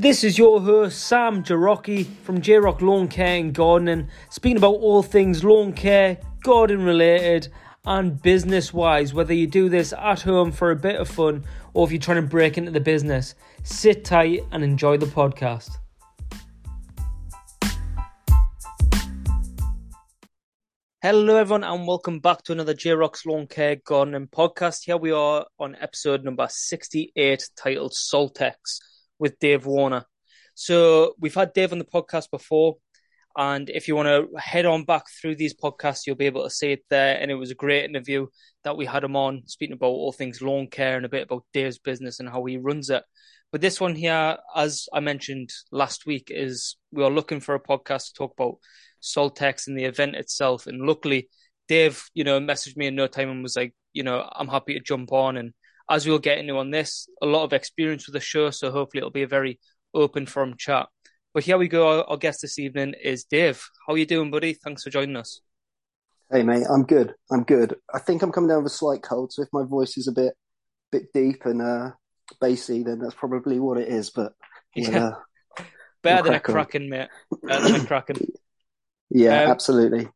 This is your host, Sam Jarocki from J Rock Lawn Care and Gardening, speaking about all things lawn care, garden related, and business wise. Whether you do this at home for a bit of fun or if you're trying to break into the business, sit tight and enjoy the podcast. Hello, everyone, and welcome back to another J Rock's Lawn Care Gardening podcast. Here we are on episode number 68 titled Saltex with Dave Warner. So we've had Dave on the podcast before, and if you want to head on back through these podcasts, you'll be able to see it there. And it was a great interview that we had him on, speaking about all things lawn care and a bit about Dave's business and how he runs it. But this one here, as I mentioned last week, is we are looking for a podcast to talk about Saltex and the event itself. And luckily, Dave, you know, messaged me in no time and was like, you know, I'm happy to jump on. And as we'll get into on this, a lot of experience with the show, so hopefully it'll be a very open forum chat. But here we go. Our, guest this evening is Dave. How are you doing, buddy? Thanks for joining us. Hey, mate. I'm good. I'm good. I think I'm coming down with a slight cold, so if my voice is a bit, bit deep and uh, bassy, then that's probably what it is. But yeah. Uh, better than a cracking, mate. Better than a cracking. Yeah, um, absolutely.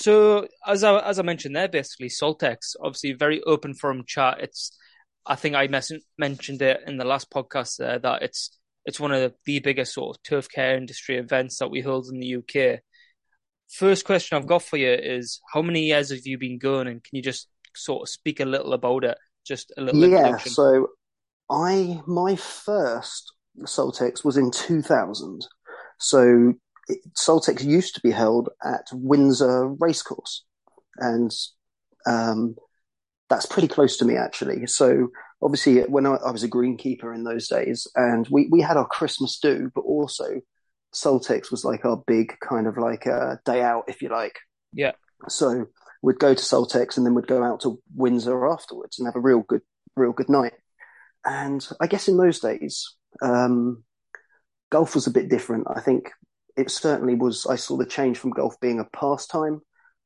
So as I as I mentioned there, basically Saltex, obviously very open forum chat. It's I think I mes- mentioned it in the last podcast there that it's it's one of the biggest sort of turf care industry events that we hold in the UK. First question I've got for you is how many years have you been going, and can you just sort of speak a little about it? Just a little. Bit. Yeah. So I my first Saltex was in 2000. So Saltex used to be held at Windsor Racecourse, and um, that's pretty close to me actually. So obviously, when I, I, was a greenkeeper in those days, and we we had our Christmas do, but also Saltex was like our big kind of like a uh, day out, if you like. Yeah. So we'd go to Saltex, and then we'd go out to Windsor afterwards and have a real good, real good night. And I guess in those days, um, golf was a bit different. I think it certainly was. I saw the change from golf being a pastime,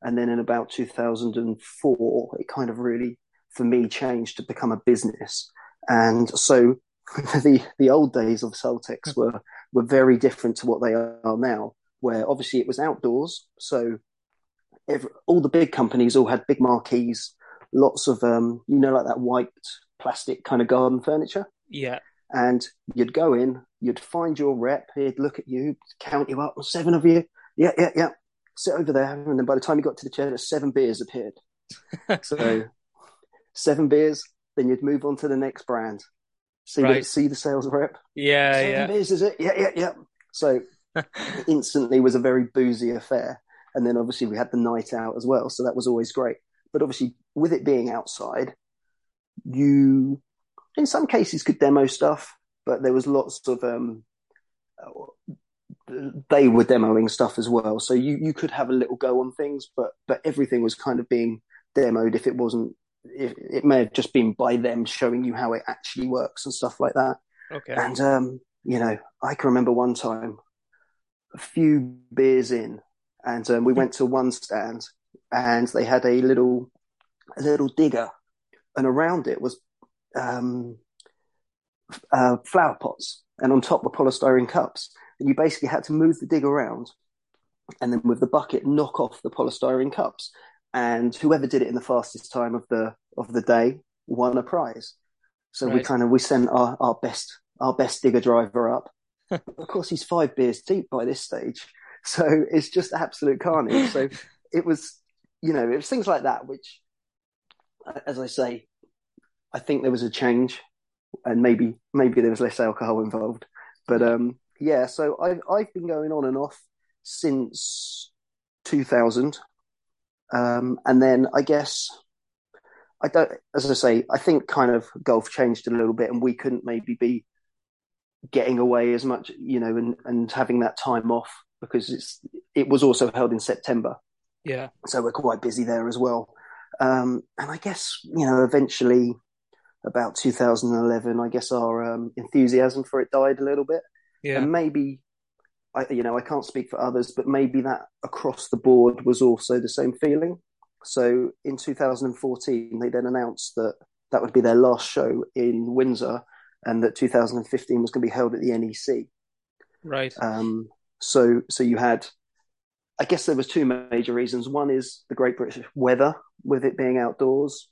and then in about 2004, it kind of really, for me, changed to become a business. And so, the the old days of Saltex were were very different to what they are now. Where obviously it was outdoors, so every, all the big companies all had big marquees, lots of um, you know, like that white plastic kind of garden furniture. Yeah. And you'd go in, you'd find your rep, he'd look at you, count you up, seven of you. Yeah, yeah, yeah. Sit over there. And then by the time you got to the chair, seven beers appeared. so seven beers, then you'd move on to the next brand. See, right. the, see the sales rep? Yeah, seven yeah. beers, is it? Yeah, yeah, yeah. So instantly was a very boozy affair. And then obviously we had the night out as well. So that was always great. But obviously, with it being outside, you in some cases could demo stuff, but there was lots of um, they were demoing stuff as well. So you you could have a little go on things, but but everything was kind of being demoed. If it wasn't, if, it may have just been by them showing you how it actually works and stuff like that. Okay. And um, you know, I can remember one time, a few beers in, and um, we went to one stand, and they had a little a little digger, and around it was um, uh, flower pots, and on top were polystyrene cups. And you basically had to move the dig around, and then with the bucket knock off the polystyrene cups. And whoever did it in the fastest time of the of the day won a prize. So right. we kind of we sent our, our best our best digger driver up. of course, he's five beers deep by this stage, so it's just absolute carnage. so it was, you know, it was things like that which, as I say, I think there was a change, and maybe maybe there was less alcohol involved. But um, yeah, so I've I've been going on and off since 2000, um, and then I guess I don't. As I say, I think kind of golf changed a little bit, and we couldn't maybe be getting away as much, you know, and and having that time off because it's it was also held in September. Yeah. So we're quite busy there as well. Um, and I guess you know eventually about 2011, I guess our um, enthusiasm for it died a little bit. Yeah. And maybe, I, you know, I can't speak for others, but maybe that across the board was also the same feeling. So in 2014, they then announced that that would be their last show in Windsor and that 2015 was going to be held at the NEC. Right. Um, so so you had, I guess there was two major reasons. One is the Great British weather, with it being outdoors.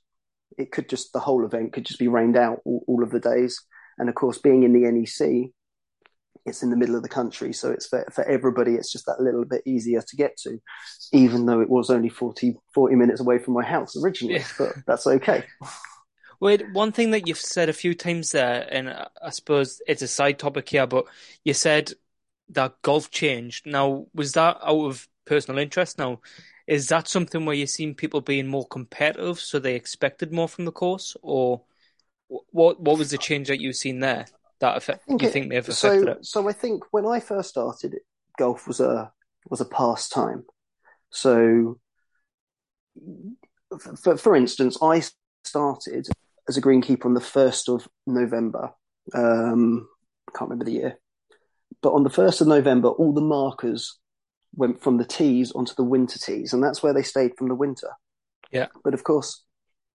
It could just the whole event could just be rained out all, all of the days, and of course, being in the NEC, it's in the middle of the country, so it's for, for everybody. It's just that little bit easier to get to, even though it was only 40, 40 minutes away from my house originally. Yeah. But that's okay. Wait, one thing that you've said a few times there, and I suppose it's a side topic here, but you said that golf changed. Now, was that out of personal interest? Now, is that something where you've seen people being more competitive, so they expected more from the course, or what? What was the change that you've seen there that affect, you it- think may have affected so, it? So I think when I first started, golf was a was a pastime. So, for for instance, I started as a greenkeeper on the first of November. Um, I can't remember the year, but on the first of November, all the markers went from the tees onto the winter tees, and that's where they stayed from the winter. Yeah. But of course,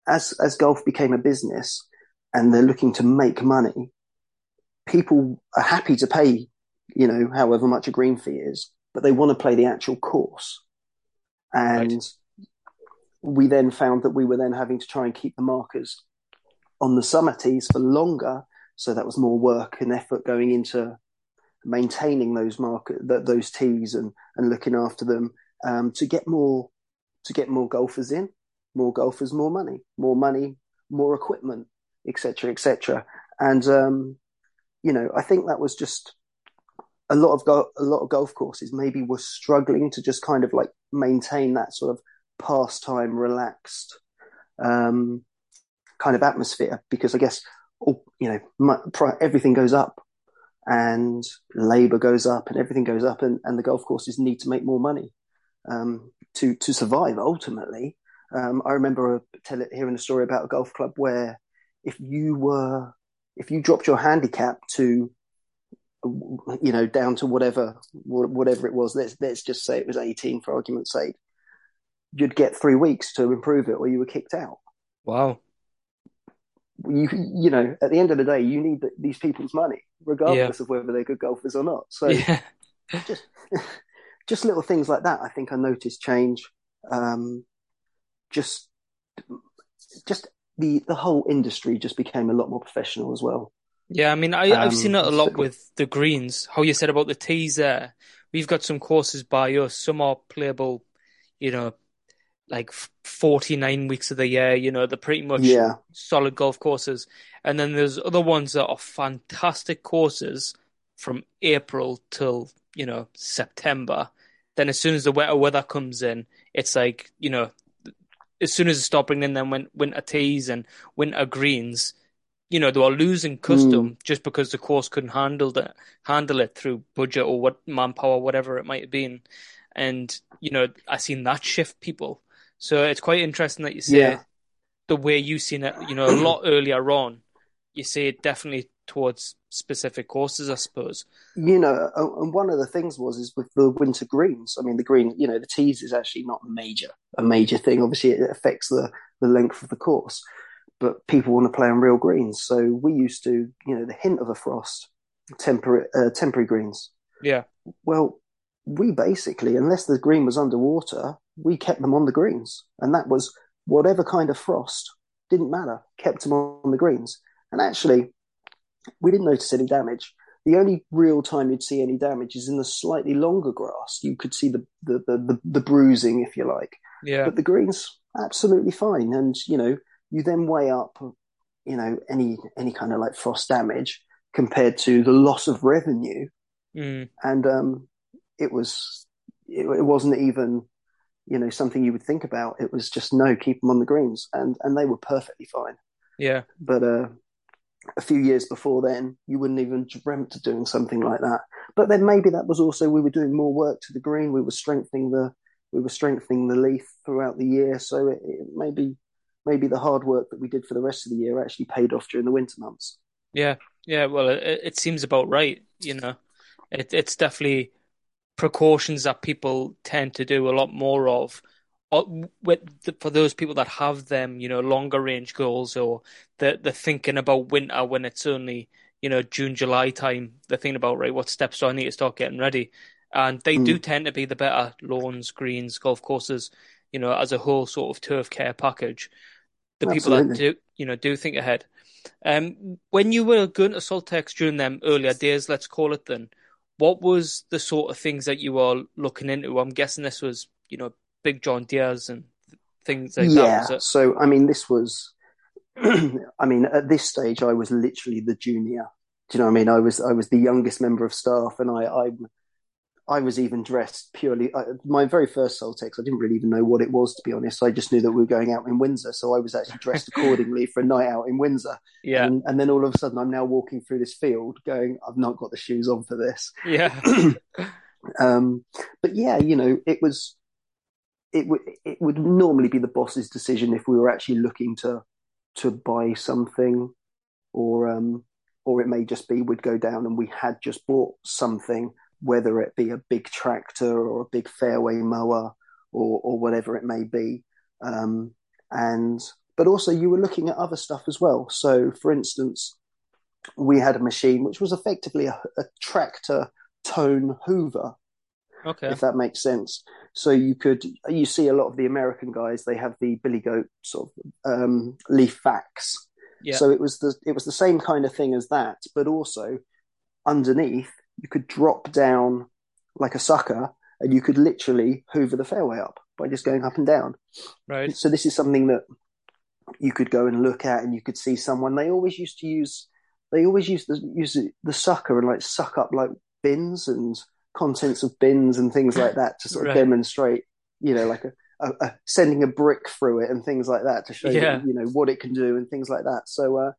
as as golf became a business and they're looking to make money, people are happy to pay, you know, however much a green fee is, but they want to play the actual course. And Right. we then found that we were then having to try and keep the markers on the summer tees for longer. So that was more work and effort going into maintaining those market th- those tees and, and looking after them um, to get more to get more golfers in, more golfers, more money, more money, more equipment, etc., etc. And um, you know, I think that was just a lot of go- a lot of golf courses maybe were struggling to just kind of like maintain that sort of pastime, relaxed um, kind of atmosphere because I guess all, you know pri- everything goes up and labour goes up and everything goes up and, and the golf courses need to make more money um, to to survive ultimately. Um, I remember tell, hearing a story about a golf club where if you were if you dropped your handicap to you know down to whatever whatever it was let's let's just say it was 18 for argument's sake you'd get three weeks to improve it or you were kicked out Wow. you you know at the end of the day you need the, these people's money regardless of whether they're good golfers or not so Yeah. just just little things like that i think i noticed change um just just the the whole industry just became a lot more professional as well Yeah, I mean, I, I've Um, seen it a lot with the greens. How you said about the tees there. We've got some courses by us. Some are playable, you know, like 49 weeks of the year. You know, they're pretty much yeah solid golf courses. And then there's other ones that are fantastic courses from April till, you know, September. Then as soon as the wetter weather comes in, it's like, you know, as soon as they start bringing in them win- winter tees and winter greens, you know, they were losing custom hmm. just because the course couldn't handle that, handle it through budget or what manpower, whatever it might have been. And, you know, I seen that shift people. So it's quite interesting that you say Yeah. the way you seen it, you know, a lot earlier on. You see it definitely towards specific courses, I suppose. you know, and one of the things was is with the winter greens. I mean, the green, you know, the tees is actually not major a major thing. Obviously, it affects the the length of the course, but people want to play on real greens. So we used to, you know, the hint of a frost, temporary uh, temporary greens. Yeah. Well, we basically, unless the green was underwater, we kept them on the greens, and that was whatever kind of frost didn't matter. Kept them on the greens, and actually, we didn't notice any damage. The only real time you'd see any damage is in the slightly longer grass. You could see the the the, the, the bruising, if you like. Yeah. But the greens absolutely fine, and you know you then weigh up, you know any any kind of like frost damage compared to the loss of revenue, Mm. and um, it was it, it wasn't even you know something you would think about. It was just no, keep them on the greens, and and they were perfectly fine. Yeah. But uh, a few years before then, you wouldn't even dreamt of doing something like that. But then maybe that was also we were doing more work to the green. We were strengthening the we were strengthening the leaf throughout the year. So it, it maybe maybe the hard work that we did for the rest of the year actually paid off during the winter months. Yeah. Yeah. Well, it, it seems about right. You know, it, it's definitely precautions that people tend to do a lot more of. Uh, for those people that have them, you know, longer range goals, or they're, they're thinking about winter when it's only, you know, June, July time, they're thinking about, right, what steps do I need to start getting ready? And they mm. do tend to be the better lawns, greens, golf courses, you know, as a whole sort of turf care package. The Absolutely. people that do, you know, do think ahead. Um, when you were going to Saltex during them earlier days, let's call it then, what was the sort of things that you were looking into? I'm guessing this was, you know, big John Deere's and things like yeah, that. Yeah. So, I mean, this was, I mean, at this stage, I was literally the junior. Do you know what I mean? I was I was the youngest member of staff, and I I I was even dressed purely. Uh, my very first Saltex, I didn't really even know what it was, to be honest. I just knew that we were going out in Windsor, so I was actually dressed accordingly for a night out in Windsor. Yeah. And, and, then all of a sudden, I'm now walking through this field, going, "I've not got the shoes on for this." Yeah. um, but yeah, you know, it was. It would it would normally be the boss's decision if we were actually looking to to buy something, or um, or it may just be we'd go down and we had just bought something whether it be a big tractor or a big fairway mower or, or whatever it may be. Um, and but also you were looking at other stuff as well. So, for instance, we had a machine which was effectively a, a tractor tone Hoover. Okay. If that makes sense. So you could you see a lot of the American guys they have the Billy Goat sort of um, leaf vacs. Yeah. So it was the it was the same kind of thing as that, but also underneath you could drop down like a sucker and you could literally hoover the fairway up by just going up and down. Right. So this is something that you could go and look at and you could see someone they always used to use they always used to use the sucker and like suck up like bins and contents of bins and things like that to sort of right. demonstrate, you know, like a, a, a, sending a brick through it and things like that to show yeah. you, you know what it can do and things like that. So uh,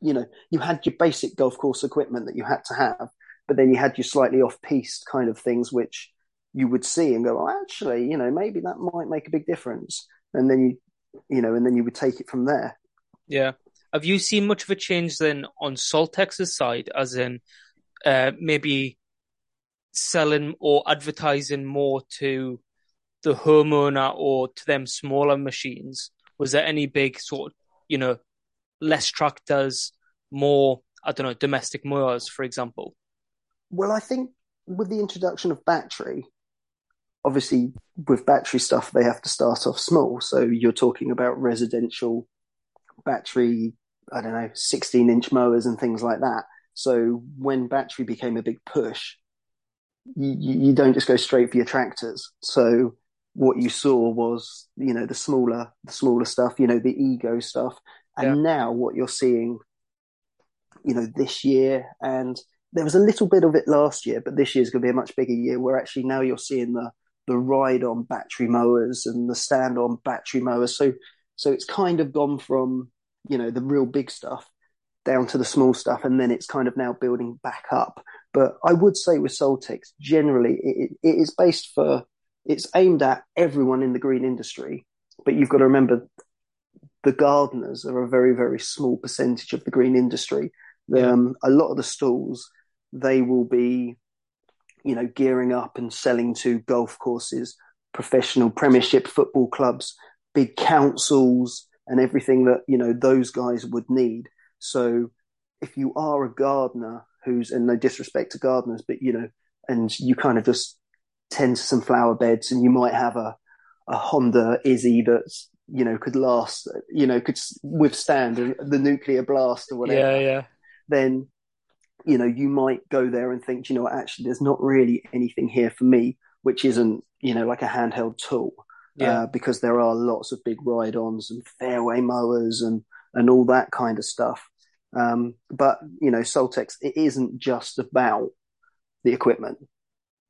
you know, you had your basic golf course equipment that you had to have, but then you had your slightly off piste kind of things which you would see and go, oh, actually, you know, maybe that might make a big difference. And then you, you know, and then you would take it from there. Yeah. Have you seen much of a change then on Saltex's side, as in uh, maybe selling or advertising more to the homeowner or to them smaller machines? Was there any big sort of, you know, less tractors, more, I don't know, domestic mowers, for example? Well, I think with the introduction of battery, obviously with battery stuff, they have to start off small. So you're talking about residential battery, I don't know, 16 inch mowers and things like that. So when battery became a big push, you, you don't just go straight for your tractors. So what you saw was, you know, the smaller, the smaller stuff, you know, the ego stuff, and yeah. now what you're seeing, you know, this year, and there was a little bit of it last year, but this year's going to be a much bigger year where actually now you're seeing the, the ride on battery mowers and the stand on battery mowers. So, so it's kind of gone from, you know, the real big stuff down to the small stuff. And then it's kind of now building back up. But I would say with Saltex, generally it, it is based for, it's aimed at everyone in the green industry. But you've got to remember the gardeners are a very, very small percentage of the green industry. Um, a lot of the stalls, they will be, you know, gearing up and selling to golf courses, professional premiership football clubs, big councils, and everything that, you know, those guys would need. So if you are a gardener who's, and no disrespect to gardeners, but, you know, and you kind of just tend to some flower beds and you might have a, a Honda Izy that's you know could last you know could withstand the nuclear blast or whatever. Yeah yeah. Then you know you might go there and think you know actually there's not really anything here for me which isn't you know like a handheld tool yeah. Uh, because there are lots of big ride-ons and fairway mowers and and all that kind of stuff um, but you know Saltex it isn't just about the equipment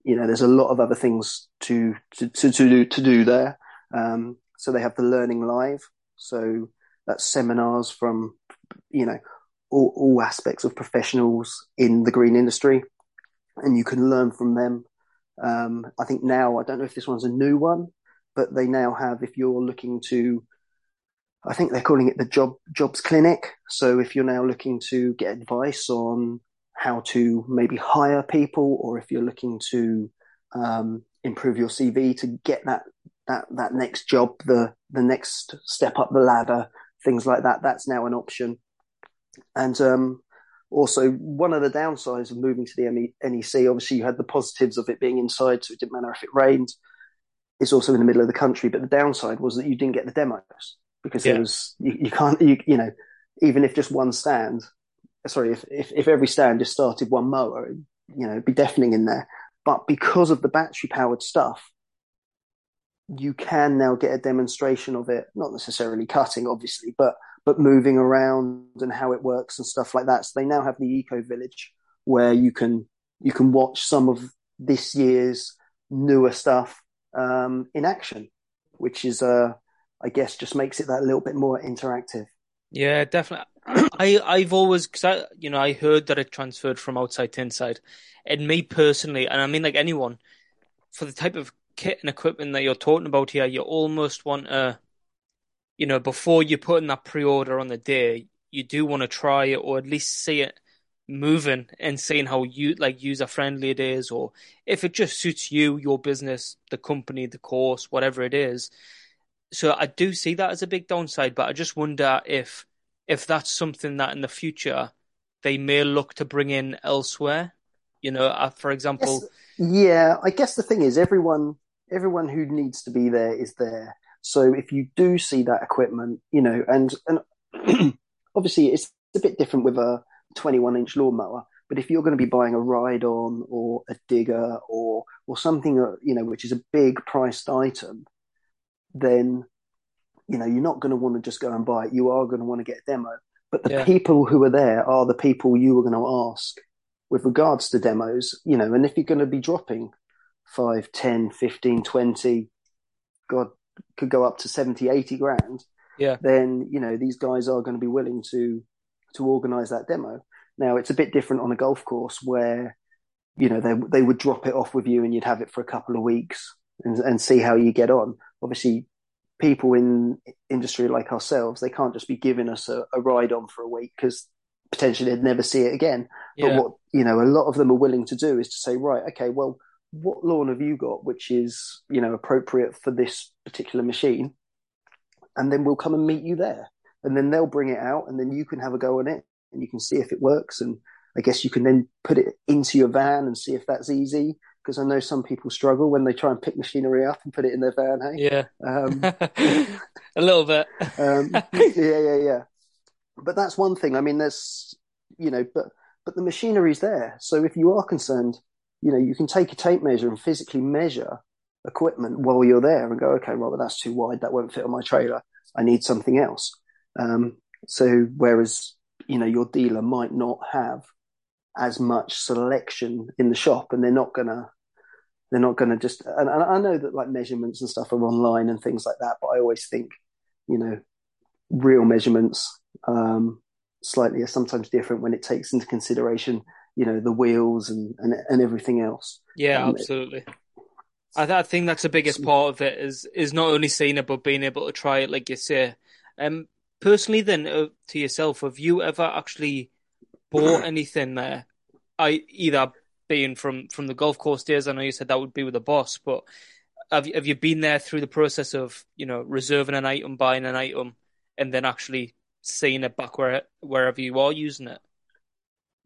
you know there's a lot of other things to to to, to do to do there um, so they have the learning live. So that's seminars from, you know, all, all aspects of professionals in the green industry, and you can learn from them. Um, I think now I don't know if this one's a new one, but they now have if you're looking to I think they're calling it the job jobs clinic. So if you're now looking to get advice on how to maybe hire people, or if you're looking to um, improve your CV to get that that that next job, the the next step up the ladder, things like that. That's now an option, and um, also one of the downsides of moving to the NEC, obviously you had the positives of it being inside, so it didn't matter if it rained. It's also in the middle of the country, but the downside was that you didn't get the demos because yeah. there was you, you can't you, you know even if just one stand, sorry, if, if if every stand just started one mower, you know, it'd be deafening in there. But because of the battery powered stuff, you can now get a demonstration of it, not necessarily cutting, obviously, but but moving around and how it works and stuff like that. So they now have the Eco Village where you can you can watch some of this year's newer stuff um, in action, which is uh, I guess just makes it that little bit more interactive. Yeah, definitely. I I've always cause I, you know I heard that it transferred from outside to inside, and me personally, and I mean like anyone, for the type of kit and equipment that you're talking about here, you almost want to you know, before you put in that pre-order on the day, you do want to try it or at least see it moving and seeing how you like user friendly it is, or if it just suits you, your business, the company, the course, whatever it is. So I do see that as a big downside, but I just wonder if if that's something that in the future they may look to bring in elsewhere. You know, uh, for example. Yes. Yeah, I guess the thing is everyone everyone who needs to be there is there. So if you do see that equipment, you know, and and obviously it's a bit different with a 21 inch lawnmower. But if you're going to be buying a ride on or a digger or or something, uh, you know, which is a big priced item, then you know you're not going to want to just go and buy it. You are going to want to get a demo. But the yeah. people who are there are the people you are going to ask with regards to demos, you know, and if you're going to be dropping 5, 10, 15, 20, God, could go up to 70, 80 grand, yeah. then, you know, these guys are going to be willing to, to organize that demo. Now it's a bit different on a golf course where, you know, they, they would drop it off with you and you'd have it for a couple of weeks and, and see how you get on. Obviously, people in industry like ourselves, they can't just be giving us a, a ride on for a week because potentially they'd never see it again. Yeah. But what, you know, a lot of them are willing to do is to say, right, okay, well, what lawn have you got which is you know appropriate for this particular machine and then we'll come and meet you there and then they'll bring it out and then you can have a go on it and you can see if it works and i guess you can then put it into your van and see if that's easy because i know some people struggle when they try and pick machinery up and put it in their van hey yeah um, a little bit um, yeah yeah yeah but that's one thing i mean there's you know but but the machinery's there so if you are concerned you know, you can take a tape measure and physically measure equipment while you're there and go, okay, well, that's too wide. That won't fit on my trailer. I need something else. Um, so whereas, you know, your dealer might not have as much selection in the shop and they're not gonna, they're not gonna just, and, and I know that like measurements and stuff are online and things like that, but I always think, you know, real measurements, um, slightly are sometimes different when it takes into consideration you know the wheels and and, and everything else. Yeah, um, absolutely. I, th- I, think that's the biggest part of it is is not only seeing it but being able to try it, like you say. Um, personally, then uh, to yourself, have you ever actually bought anything there? I either being from from the golf course days. I know you said that would be with a boss, but have you, have you been there through the process of you know reserving an item, buying an item, and then actually seeing it back where wherever you are using it?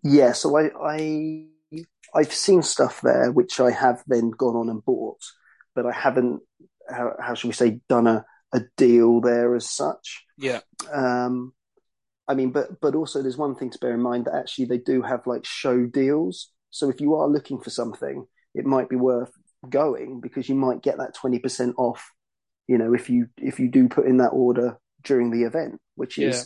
Yeah, so I, I I've seen stuff there which I have then gone on and bought, but I haven't how, how should we say done a, a deal there as such. Yeah. Um, I mean, but but also there's one thing to bear in mind that actually they do have like show deals. So if you are looking for something, it might be worth going because you might get that twenty percent off. You know, if you if you do put in that order during the event, which is yeah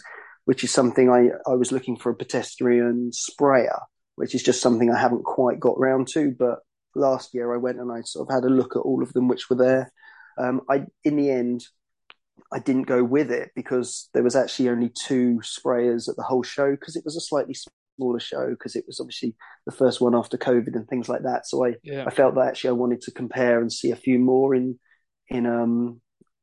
which is something I, I was looking for a pedestrian sprayer, which is just something I haven't quite got round to. But last year I went and I sort of had a look at all of them which were there. Um, I in the end I didn't go with it because there was actually only two sprayers at the whole show because it was a slightly smaller show because it was obviously the first one after COVID and things like that. So I yeah. I felt that actually I wanted to compare and see a few more in in um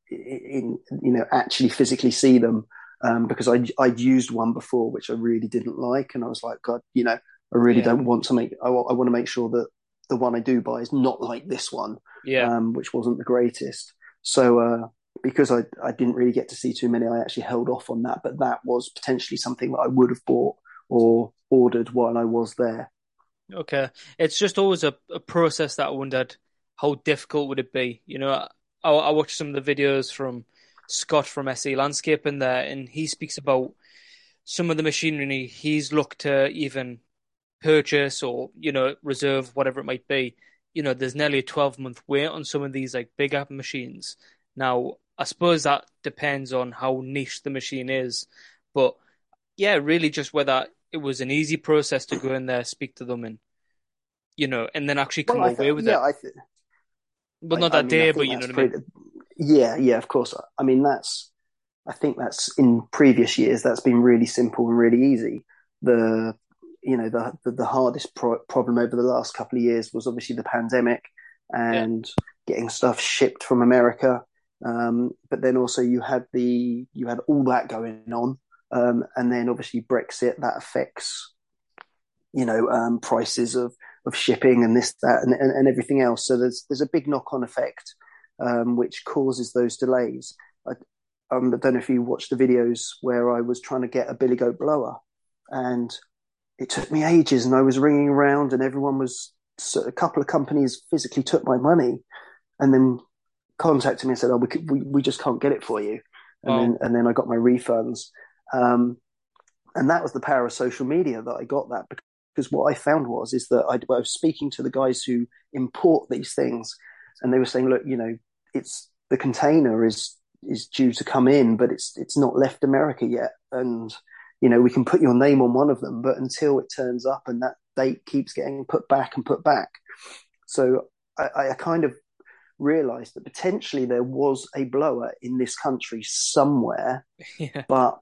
in you know actually physically see them um, because I, I'd used one before, which I really didn't like. And I was like, God, you know, I really yeah. don't want to make, I, I, want to make sure that the one I do buy is not like this one, yeah. um, which wasn't the greatest. So, uh, because I, I didn't really get to see too many, I actually held off on that. But that was potentially something that I would have bought or ordered while I was there. Okay, it's just always a, a process that I wondered how difficult would it be. You know, I, I watched some of the videos from Scott from SE Landscape in there, and he speaks about some of the machinery he's looked to even purchase or you know reserve whatever it might be you know there's nearly a 12 month wait on some of these like big app machines now i suppose that depends on how niche the machine is but yeah really just whether it was an easy process to go in there speak to them and you know and then actually come Well, away th- with yeah, it I th- but I- not I that mean, day but you know what i mean Yeah, yeah, of course. I mean, that's. I think that's in previous years. That's been really simple and really easy. The you know the the, the hardest pro- problem over the last couple of years was obviously the pandemic and getting stuff shipped from America. Um, but then also you had the you had all that going on, um, and then obviously Brexit that affects you know um, prices of of shipping and this that and, and, and everything else. So there's there's a big knock on effect um, which causes those delays. I, um, I don't know if you watched the videos where I was trying to get a billy goat blower, and it took me ages, and I was ringing around, and everyone was so a couple of companies physically took my money, and then contacted me and said, "Oh, we could, we, we just can't get it for you," and Wow. then and then I got my refunds, um, and that was the power of social media that I got that because what I found was is that I, I was speaking to the guys who import these things, and they were saying, "Look, you know, it's the container is is due to come in, but it's it's not left America yet, and you know we can put your name on one of them, but until it turns up and that date keeps getting put back and put back, so I, I kind of realised that potentially there was a blower in this country somewhere, yeah. but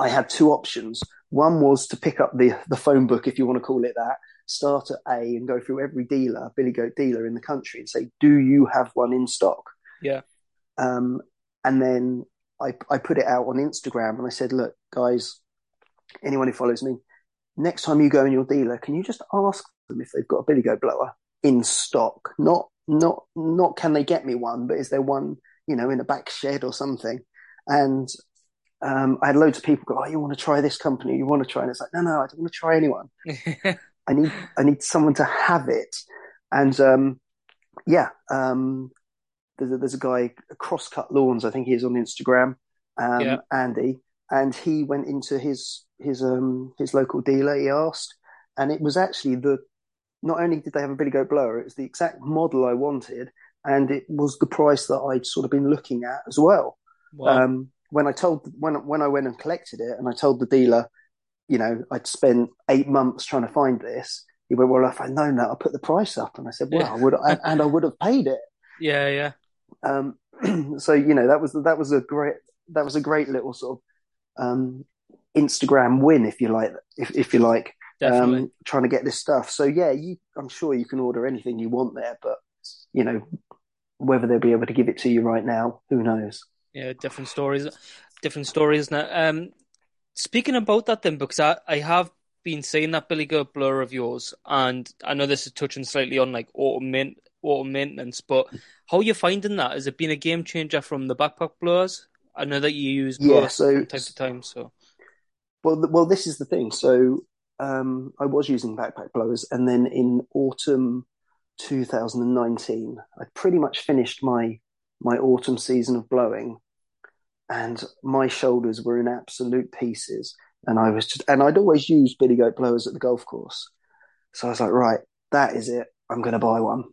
I had two options. One was to pick up the the phone book, if you want to call it that, start at A and go through every dealer, Billy Goat dealer in the country, and say, "Do you have one in stock?" yeah Um, and then I, I put it out on Instagram and I said, look, guys, anyone who follows me, next time you go in your dealer, can you just ask them if they've got a billy goat blower in stock? Not, not, not can they get me one, but is there one, you know, in a back shed or something? And um, I had loads of people go, oh, you want to try this company? You want to try? And it's like, no, no, I don't want to try anyone. I need I need someone to have it. And um, yeah, um, there's a, there's a guy Crosscut Lawns, I think he is on Instagram, um, Yeah. Andy, and he went into his his um his local dealer. He asked, and it was actually the not only did they have a billy goat blower, it was the exact model I wanted, and it was the price that I'd sort of been looking at as well. wow. Um, when I told when when I went and collected it, and I told the dealer, you know, I'd spent eight months trying to find this. He went, "Well, if I'd known that, I'd put the price up." And I said, "Well, Yeah. I would, and, and I would have paid it." yeah yeah Um, so you know, that was that was a great that was a great little sort of um, Instagram win, if you like, if if you like, um, trying to get this stuff. So yeah, you, I'm sure you can order anything you want there, but you know, whether they'll be able to give it to you right now, who knows? Yeah, different stories, different stories now. Um, speaking about that then, because I, I have been seeing that Billy Goat blur of yours, and I know this is touching slightly on like auto main, auto maintenance, but how are you finding that? Has it been a game changer from the backpack blowers? I know that you use Yeah, so- from time to time, so Well, well, this is the thing. So um, I was using backpack blowers, and then in autumn 2019, I pretty much finished my my autumn season of blowing, and my shoulders were in absolute pieces. And I was just, and I'd always used Billy Goat blowers at the golf course, so I was like, right, that is it. I'm going to buy one.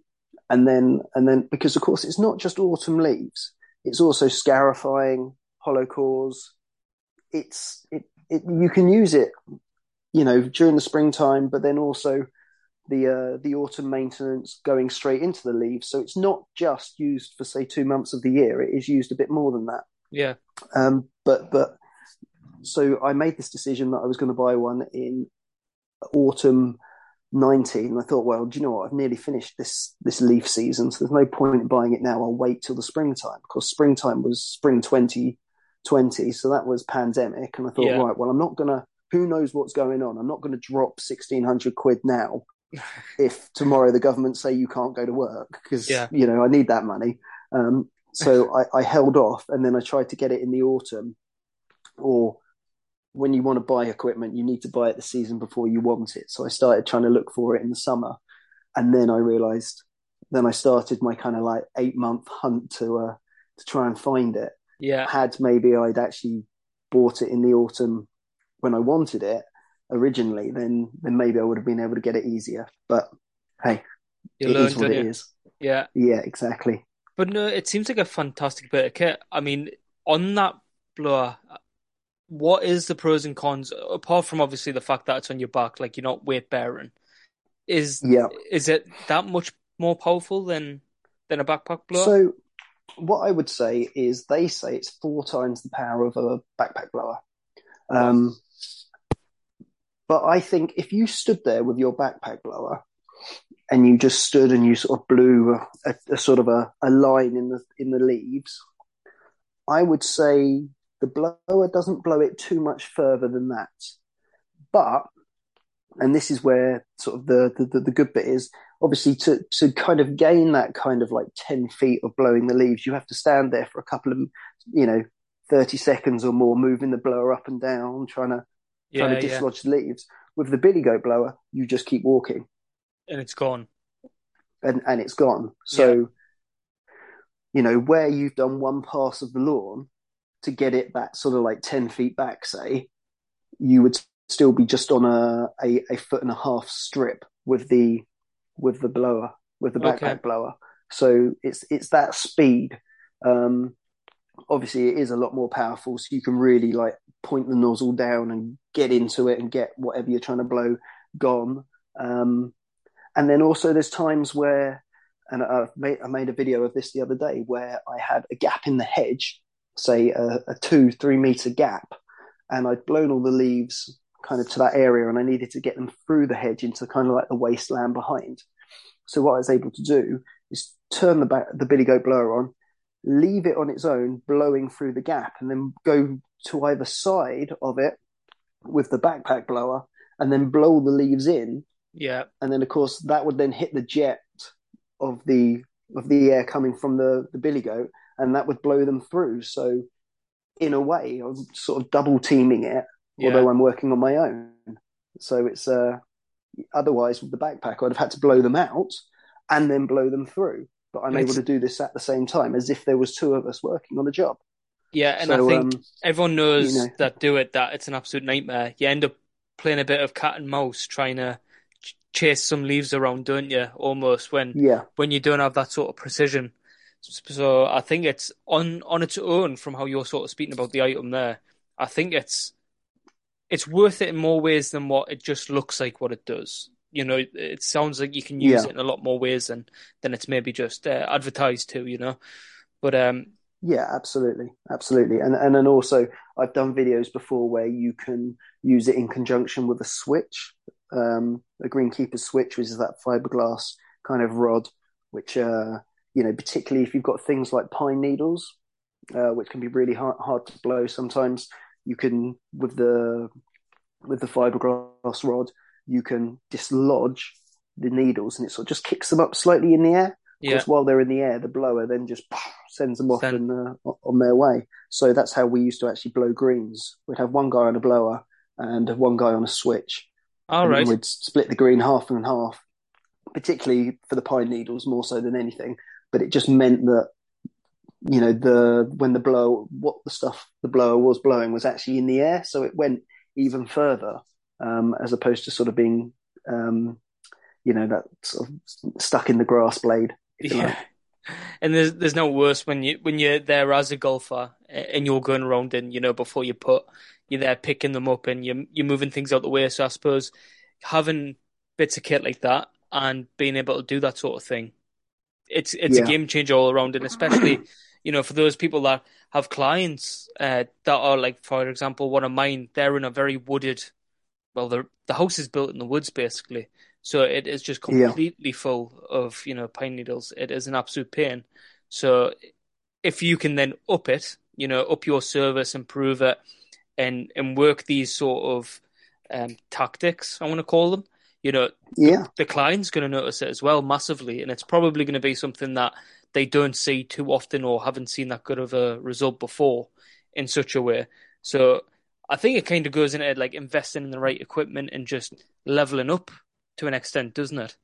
And then, and then, because of course, it's not just autumn leaves; it's also scarifying, hollow cores. It's it, it you can use it, you know, during the springtime, but then also the uh, the autumn maintenance going straight into the leaves. So it's not just used for say two months of the year; it is used a bit more than that. yeah, Um, but but so I made this decision that I was going to buy one in autumn 19. I thought, well, do you know what? I've nearly finished this this leaf season, so there's no point in buying it now. I'll wait till the springtime because springtime was spring 2020, so that was pandemic. And I thought, Yeah. right, well, I'm not gonna. Who knows what's going on? I'm not going to drop 1600 quid now if tomorrow the government say you can't go to work because Yeah. you know I need that money. Um, so I, I held off, and then I tried to get it in the autumn, or when you want to buy equipment, you need to buy it the season before you want it. So I started trying to look for it in the summer, and then I realized. Then I started my kind of like eight month hunt to uh, to try and find it. Yeah. Had maybe I'd actually bought it in the autumn when I wanted it originally, then then maybe I would have been able to get it easier. But hey, You it learned, is what it you? is. Yeah. Yeah, exactly. But no, it seems like a fantastic bit of kit. I mean, on that blower, what is the pros and cons apart from obviously the fact that it's on your back, like you're not weight bearing? Is Yeah. is it that much more powerful than than a backpack blower? So what I would say is they say it's four times the power of a backpack blower. Um, but I think if you stood there with your backpack blower and you just stood and you sort of blew a, a sort of a, a line in the in the leaves, I would say the blower doesn't blow it too much further than that. But and this is where sort of the the, the good bit is obviously to to kind of gain that kind of like 10 feet of blowing the leaves you have to stand there for a couple of you know 30 seconds or more moving the blower up and down trying to trying yeah, to yeah, dislodge the leaves. With the billy goat blower you just keep walking. And it's gone. and and it's gone. So you know where you've done one pass of the lawn to get it that sort of like 10 feet back say you would still be just on a a, a foot and a half strip with the with the blower with the backpack Okay. blower. So it's it's that speed. Um obviously it is a lot more powerful so you can really like point the nozzle down and get into it and get whatever you're trying to blow gone um and then also there's times where and I've made, I made a video of this the other day where I had a gap in the hedge, say a, a two, three meter gap, and I'd blown all the leaves kind of to that area and I needed to get them through the hedge into kind of like the wasteland behind. So what I was able to do is turn the back, the billy goat blower on, leave it on its own, blowing through the gap, and then go to either side of it with the backpack blower and then blow the leaves in. Yeah, and then of course that would then hit the jet of the of the air coming from the the billy goat and that would blow them through. So in a way i'm sort of double teaming it yeah, although i'm working on my own. So it's uh otherwise with the backpack i'd have had to blow them out and then blow them through but i'm And able to do this at the same time as if there was two of us working on a job yeah. And so I think um everyone knows you know. that do it that it's an absolute nightmare. You end up playing a bit of cat and mouse trying to ch- chase some leaves around, don't you? Almost when yeah when you don't have that sort of precision. So I think it's on on its own from how you're sort of speaking about the item there. I think it's it's worth it in more ways than what it just looks like what it does. You know, it sounds like you can use Yeah. it in a lot more ways than than it's maybe just uh, advertised to. You know, but um, Yeah, absolutely, absolutely, and and then also I've done videos before where you can use it in conjunction with a switch, um, a greenkeeper switch, which is that fiberglass kind of rod, which uh, you know, particularly if you've got things like pine needles, uh, which can be really hard, hard to blow. Sometimes you can with the with the fiberglass rod, you can dislodge the needles, and it sort of just kicks them up slightly in the air. Of yeah, while they're in the air, the blower then just sends them off Send- and uh, on their way. So that's how we used to actually blow greens. We'd have one guy on a blower and one guy on a switch. all and right, we'd split the green half and half, particularly for the pine needles more so than anything. But it just meant that you know the when the blow what the stuff the blower was blowing was actually in the air, so it went even further um, as opposed to sort of being um, you know that sort of stuck in the grass blade. you like. And there's there's no worse when you when you're there as a golfer and you're going around and you know before you put you're there picking them up and you're you're moving things out the way. So I suppose having bits of kit like that and being able to do that sort of thing, it's it's Yeah. a game changer all around. And especially you know for those people that have clients uh, that are like for example one of mine, they're in a very wooded. Well, the the house is built in the woods basically, so it is just Yeah. completely full of you know pine needles. It is an absolute pain. So if you can then up it, you know, up your service, improve it, and and work these sort of um, tactics, I want to call them. You know, Yeah, the client's going to notice it as well massively, and it's probably going to be something that they don't see too often or haven't seen that good of a result before in such a way. So I think it kind of goes into like investing in the right equipment and just leveling up to an extent, doesn't it?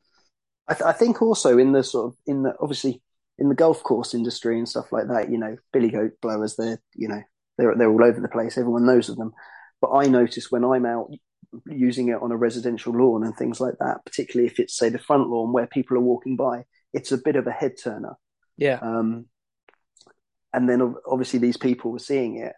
I, th- I think also in the sort of in the obviously in the golf course industry and stuff like that, you know, Billy Goat blowers, they're you know they're they're all over the place. Everyone knows of them. But I notice when I'm out using it on a residential lawn and things like that, particularly if it's say the front lawn where people are walking by, it's a bit of a head turner. Yeah. Um, and then obviously these people were seeing it,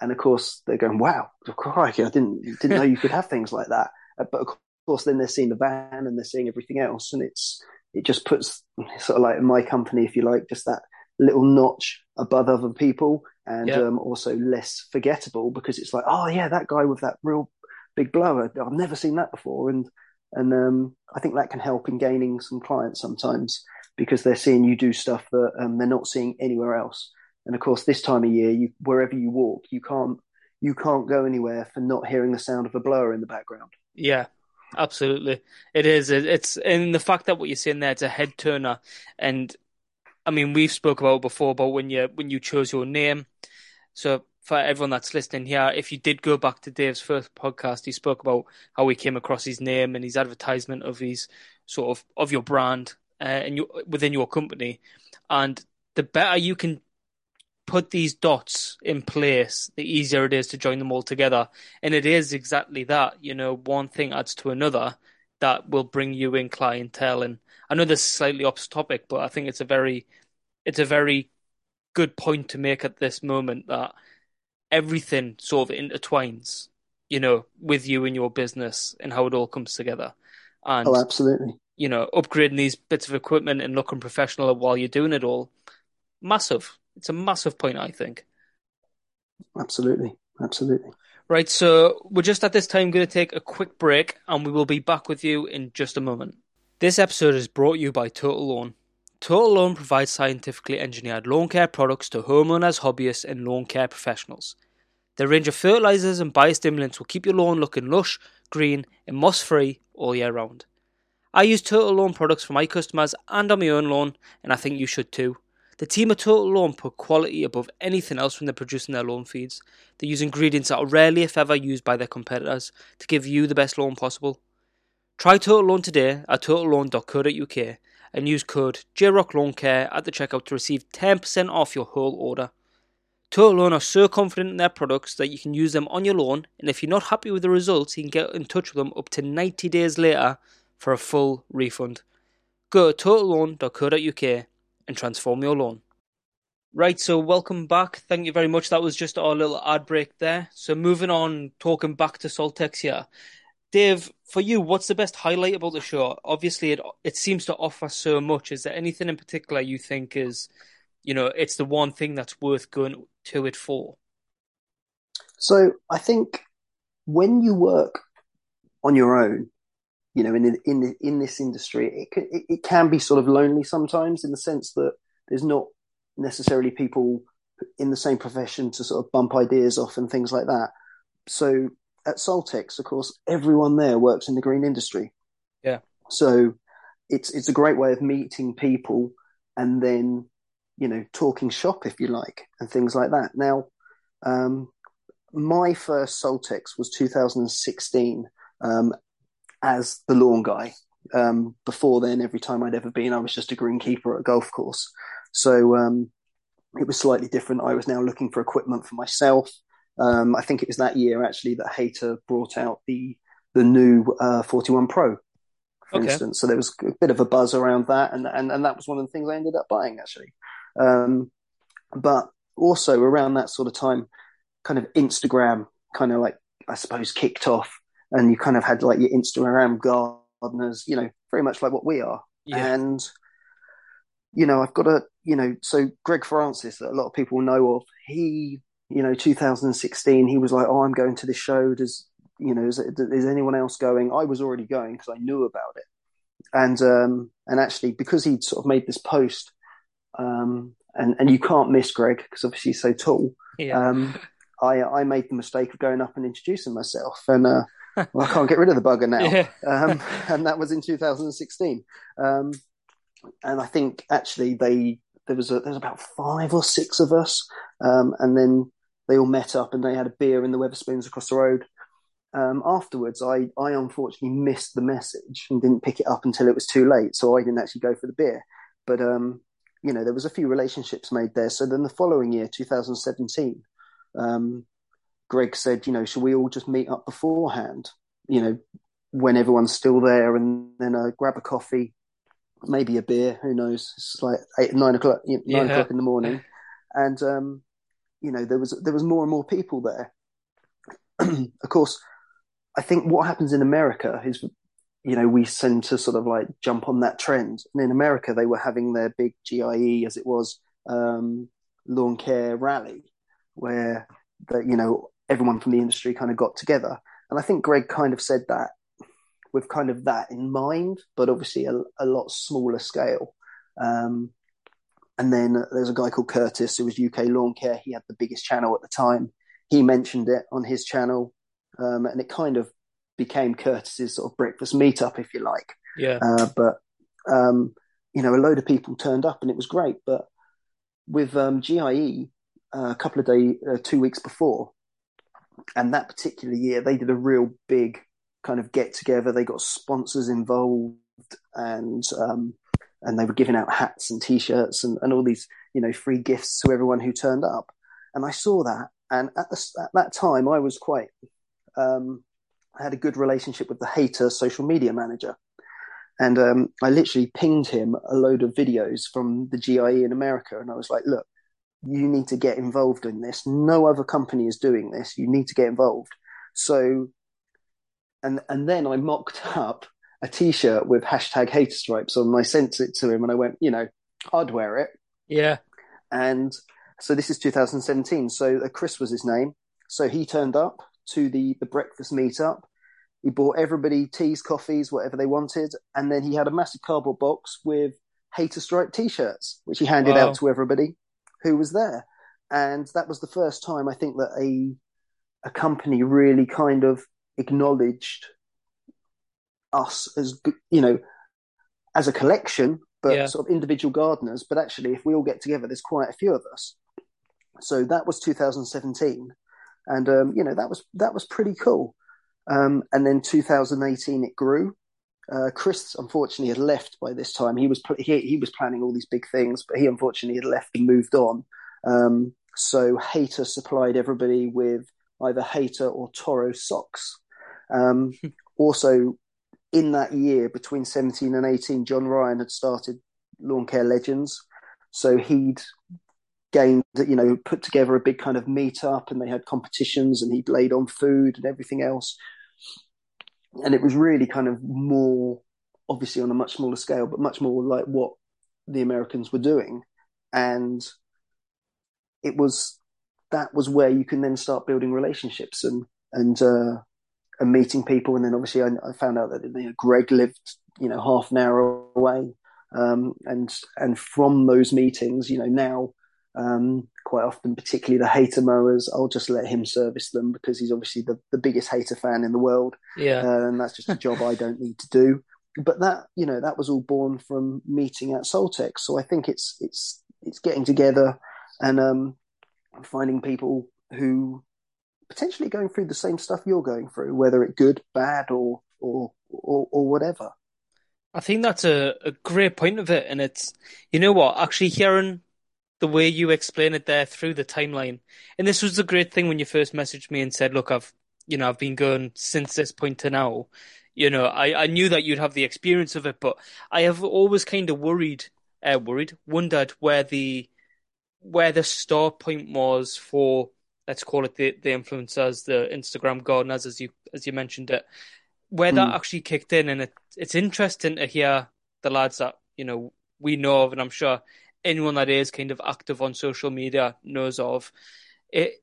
and of course they're going, "Wow, crikey! I didn't didn't know you could have things like that." Uh, but of course, then they're seeing the van and they're seeing everything else, and it's it just puts sort of like my company, if you like, just that little notch above other people, and yep. um, also less forgettable because it's like, oh yeah, that guy with that real big blower, I've never seen that before, and and um, I think that can help in gaining some clients sometimes because they're seeing you do stuff that um, they're not seeing anywhere else. And of course, this time of year, you, wherever you walk, you can't you can't go anywhere for not hearing the sound of a blower in the background. Yeah, absolutely. It is. It's in the fact that what you're saying there, it's a head turner. And I mean, we've spoke about before about when you when you chose your name. So for everyone that's listening here, if you did go back to Dave's first podcast, he spoke about how he came across his name and his advertisement of his sort of of your brand uh, and you within your company. And the better you can put these dots in place, the easier it is to join them all together. And it is exactly that. You know, one thing adds to another that will bring you in clientele. And I know this is slightly off topic, but I think it's a very, it's a very good point to make at this moment that everything sort of intertwines, you know, with you and your business and how it all comes together. And, oh, absolutely. You know, upgrading these bits of equipment and looking professional while you're doing it all, massive it's a massive point, I think. Absolutely. Absolutely. Right, so we're just at this time going to take a quick break and we will be back with you in just a moment. This episode is brought to you by Total Lawn. Total Lawn provides scientifically engineered lawn care products to homeowners, hobbyists, and lawn care professionals. Their range of fertilizers and biostimulants will keep your lawn looking lush, green, and moss free all year round. I use Total Lawn products for my customers and on my own lawn, and I think you should too. The team at Total Lawn put quality above anything else when they're producing their lawn feeds. They use ingredients that are rarely, if ever, used by their competitors to give you the best lawn possible. Try Total Lawn today at totallawn.co.uk and use code JROCKLawnCare at the checkout to receive 10% off your whole order. Total Lawn are so confident in their products that you can use them on your lawn, and if you're not happy with the results, you can get in touch with them up to 90 days later for a full refund. Go to totallawn.co.uk and transform your lawn. Right, so welcome back. Thank you very much. That was just our little ad break there. So moving on, talking back to Saltex here. Dave, for you, what's the best highlight about the show? Obviously, it it seems to offer so much. Is there anything in particular you think is, you know, it's the one thing that's worth going to it for? So I think when you work on your own, you know, in in in this industry, it can, it, it can be sort of lonely sometimes in the sense that there's not necessarily people in the same profession to sort of bump ideas off and things like that. So at Saltex, of course, everyone there works in the green industry. Yeah. So it's it's a great way of meeting people and then you know talking shop if you like and things like that. Now, um, my first Saltex was 2016, um, as the lawn guy. Um, before then, every time I'd ever been, I was just a greenkeeper at a golf course. So um, it was slightly different. I was now looking for equipment for myself. Um, I think it was that year actually that Hayter brought out the the new uh, 41 Pro, for okay. instance. So there was a bit of a buzz around that, and and, and that was one of the things I ended up buying actually. Um, but also around that sort of time, kind of Instagram kind of like I suppose kicked off and you kind of had like your Instagram gardeners, you know, very much like what we are. Yeah. And you know, I've got a, you know, so Greg Francis that a lot of people know of, he, you know, 2016, he was like, oh, I'm going to this show. Does, you know, is, is anyone else going? I was already going because I knew about it. And, um, and actually because he'd sort of made this post, um, and, and you can't miss Greg because obviously he's so tall. Yeah. Um, I, I made the mistake of going up and introducing myself and, uh, well, I can't get rid of the bugger now. Yeah. um, and that was in 2016. Um, and I think actually they there was a, there was about five or six of us, um, and then they all met up and they had a beer in the Wetherspoons across the road. Um, afterwards, I, I unfortunately missed the message and didn't pick it up until it was too late, so I didn't actually go for the beer. But um, you know, there was a few relationships made there. So then the following year, 2017, um, Greg said, you know, should we all just meet up beforehand? You know, when everyone's still there, and then uh, grab a coffee, maybe a beer. Who knows? It's like eight, nine o'clock, nine yeah. o'clock in the morning, and um, you know, there was there was more and more people there. of course, I think what happens in America is you know, we tend to sort of like jump on that trend. And in America, they were having their big GIE, as it was, um, lawn care rally, where the, you know everyone from the industry kind of got together. And I think Greg kind of said that with kind of that in mind, but obviously a, a lot smaller scale. Um, and then there's a guy called Curtis who was UK Lawn Care. He had the biggest channel at the time. He mentioned it on his channel, um, and it kind of became Curtis's sort of breakfast meetup, if you like. Yeah. Uh, but um, you know, a load of people turned up, and it was great. But with um, GIE, uh, a couple of days, uh, two weeks before, and that particular year, they did a real big kind of get together. They got sponsors involved, and um, and they were giving out hats and t-shirts and, and all these you know free gifts to everyone who turned up. And I saw that, and at, the, at that time, I was quite um, I had a good relationship with the Hayter social media manager. And um, I literally pinged him a load of videos from the GIE in America. And I was like, look, you need to get involved in this. No other company is doing this. You need to get involved. So, and, and then I mocked up a t shirt with hashtag Hayter stripes on. And I sent it to him and I went, you know, I'd wear it. Yeah. And so this is 2017. So uh, Chris was his name. So he turned up to the the breakfast meetup. He bought everybody teas, coffees, whatever they wanted, and then he had a massive cardboard box with Hayter Stripe T-shirts, which he handed wow. out to everybody who was there. And that was the first time I think that a a company really kind of acknowledged us as you know as a collection, but yeah. sort of individual gardeners. But actually, if we all get together, there's quite a few of us. So that was 2017 and um, you know that was that was pretty cool. Um, and then 2018 it grew. Uh, Chris unfortunately had left by this time. He was he, he was planning all these big things, but he unfortunately had left and moved on. Um, so Hayter supplied everybody with either Hayter or Toro socks. Um, also, in that year between 17 and 18, John Ryan had started Lawn Care Legends. So he'd gained, you know, put together a big kind of meetup and they had competitions and he'd laid on food and everything else. And it was really kind of more, obviously on a much smaller scale, but much more like what the Americans were doing. And it was, that was where you can then start building relationships and, and, uh, and meeting people. And then obviously I, I found out that you know, Greg lived, you know, half an hour away. Um, and, and from those meetings, you know, now, um, quite often, particularly the Hayter mowers, I'll just let him service them because he's obviously the, the biggest Hayter fan in the world. Yeah. Uh, and that's just a job I don't need to do. But that, you know, that was all born from meeting at Saltex. So I think it's, it's, it's getting together and, um, finding people who potentially going through the same stuff you're going through, whether it good, bad, or, or, or, or whatever. I think that's a, a great point of it. And it's, you know what, actually hearing the way you explain it there through the timeline. And this was the great thing when you first messaged me and said, look, I've, you know, I've been going since this point to now. You know, I, I knew that you'd have the experience of it, but I have always kind of worried, uh, worried, wondered where the, where the start point was for, let's call it the, the influencers, the Instagram gardeners, as you, as you mentioned it, where mm. that hmm. actually kicked in. And it, it's interesting to hear the lads that, you know, we know of, and I'm sure anyone that is kind of active on social media knows of. It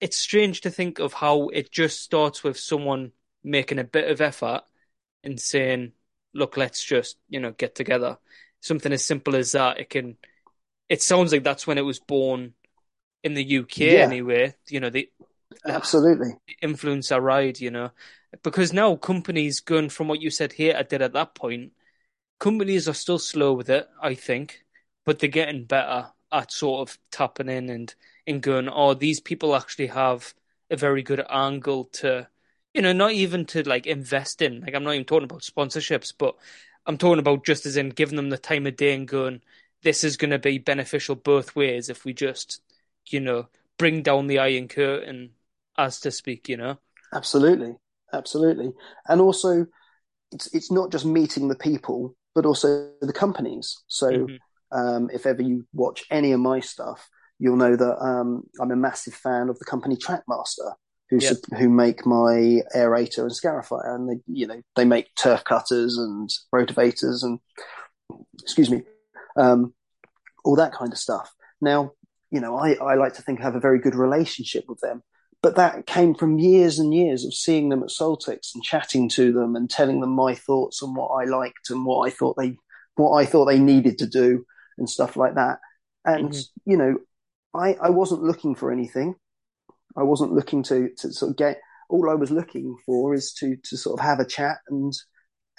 it's strange to think of how it just starts with someone making a bit of effort and saying, "Look, let's just you know get together." Something as simple as that. It can. It sounds like that's when it was born in the UK, yeah. anyway. You know the absolutely the influencer ride. You know, because now companies going from what you said here I did at that point. Companies are still slow with it, I think but they're getting better at sort of tapping in and and going, oh, these people actually have a very good angle to, you know, not even to like invest in. Like I'm not even talking about sponsorships, but I'm talking about just as in giving them the time of day and going, this is going to be beneficial both ways if we just, you know, bring down the iron curtain, as to speak, you know? Absolutely. Absolutely. And also, it's, it's not just meeting the people, but also the companies. So, mm-hmm. Um, if ever you watch any of my stuff, you'll know that um, I'm a massive fan of the company Trackmaster, who yep. who make my aerator and scarifier, and they you know they make turf cutters and rotavators and excuse me, um, all that kind of stuff. Now, you know, I, I like to think I have a very good relationship with them, but that came from years and years of seeing them at Saltex and chatting to them and telling them my thoughts and what I liked and what I thought they what I thought they needed to do and stuff like that. And mm-hmm. you know, I I wasn't looking for anything. I wasn't looking to to sort of get. All I was looking for is to to sort of have a chat and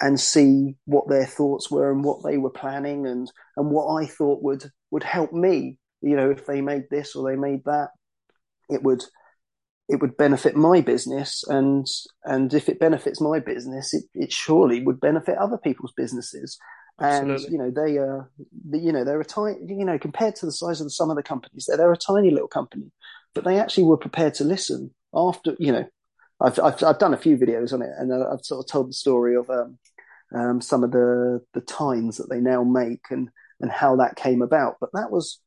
and see what their thoughts were and what they were planning and and what I thought would would help me. You know, if they made this or they made that, it would it would benefit my business and and if it benefits my business, it, it surely would benefit other people's businesses. Absolutely. And you know they are, uh, you know they're a tiny, you know compared to the size of some of the companies, they're, they're a tiny little company, but they actually were prepared to listen after you know I've, I've, I've done a few videos on it, and I've sort of told the story of um, um, some of the the tines that they now make and and how that came about. But that was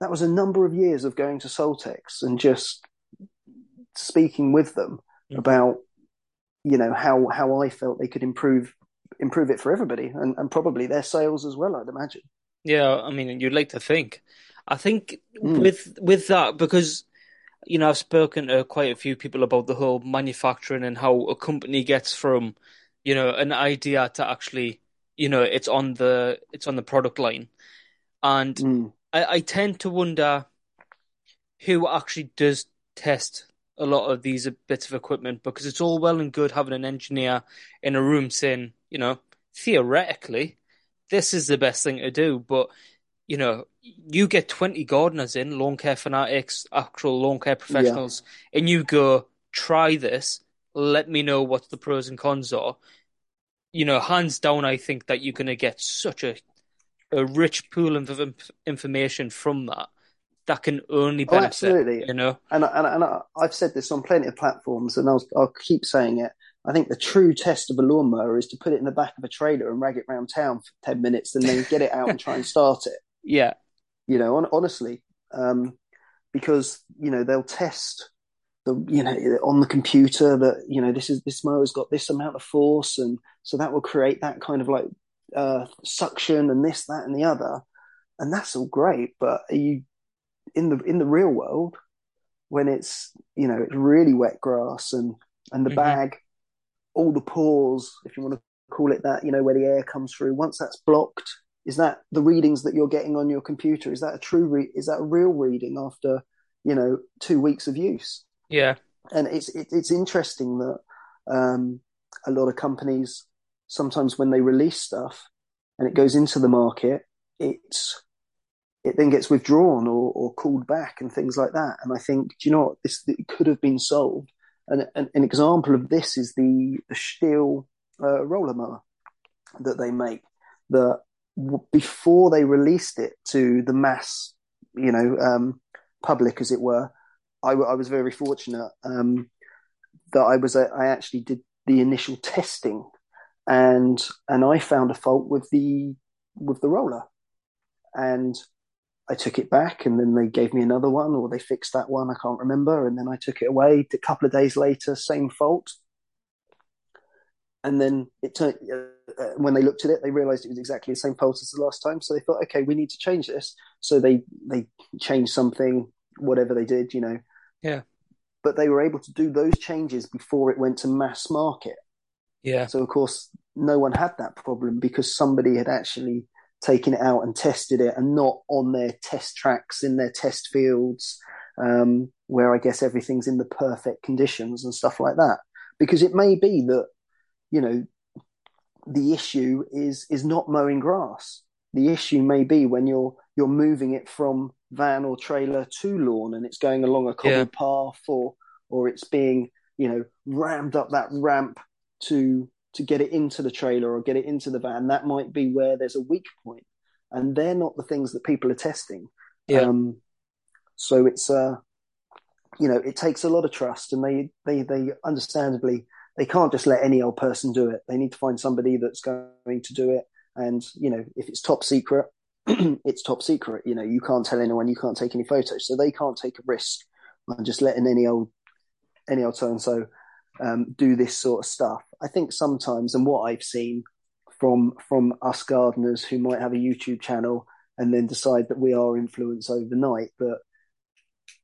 that was a number of years of going to Saltex and just speaking with them mm-hmm. about you know how how I felt they could improve improve it for everybody and, and probably their sales as well. I'd imagine. Yeah, I mean, you'd like to think. I think mm. with with that because you know I've spoken to quite a few people about the whole manufacturing and how a company gets from you know, an idea to actually, you know, it's on the it's on the product line, and mm. I, I tend to wonder who actually does test a lot of these bits of equipment because it's all well and good having an engineer in a room saying, you know, theoretically, this is the best thing to do, but you know, you get 20 gardeners in, lawn care fanatics, actual lawn care professionals, yeah. and you go, try this, let me know what the pros and cons are. You know, hands down, I think that you're going to get such a a rich pool of information from that that can only oh, benefit. Oh, absolutely, you know. And and, and I've said this on plenty of platforms, and I'll I'll keep saying it. I think the true test of a lawnmower is to put it in the back of a trailer and rag it around town for ten minutes, and then get it out and try and start it. Yeah, you know, on, honestly, um, because you know they'll test the you know on the computer that you know this is this mower's got this amount of force and so that will create that kind of like uh, suction and this that and the other and that's all great but are you in the in the real world when it's you know it's really wet grass and and the mm-hmm. bag all the pores if you want to call it that you know where the air comes through once that's blocked is that the readings that you're getting on your computer is that a true re- is that a real reading after you know two weeks of use yeah, and it's it, it's interesting that um, a lot of companies sometimes when they release stuff and it goes into the market, it's it then gets withdrawn or, or called back and things like that. And I think, do you know what? This it could have been solved. And an, an example of this is the, steel uh, roller mower that they make. That w- before they released it to the mass, you know, um, public, as it were, I, I was very fortunate um, that I was a, I actually did the initial testing, and and I found a fault with the with the roller, and I took it back, and then they gave me another one, or they fixed that one. I can't remember, and then I took it away. A couple of days later, same fault, and then it turned. Uh, uh, when they looked at it, they realised it was exactly the same fault as the last time. So they thought, okay, we need to change this. So they they changed something, whatever they did, you know, yeah. But they were able to do those changes before it went to mass market. Yeah. So of course, no one had that problem because somebody had actually taken it out and tested it, and not on their test tracks in their test fields, um, where I guess everything's in the perfect conditions and stuff like that. Because it may be that you know the issue is is not mowing grass. the issue may be when you're you're moving it from van or trailer to lawn and it's going along a cobbled yeah. path or or it's being you know rammed up that ramp to to get it into the trailer or get it into the van that might be where there's a weak point and they're not the things that people are testing. Yeah. Um, so it's uh you know it takes a lot of trust and they they they understandably they can't just let any old person do it. They need to find somebody that's going to do it and you know if it's top secret it's top secret. You know you can't tell anyone you can't take any photos so they can't take a risk on just letting any old any old so and so do this sort of stuff i think sometimes and what i've seen from from us gardeners who might have a youtube channel and then decide that we are influence overnight but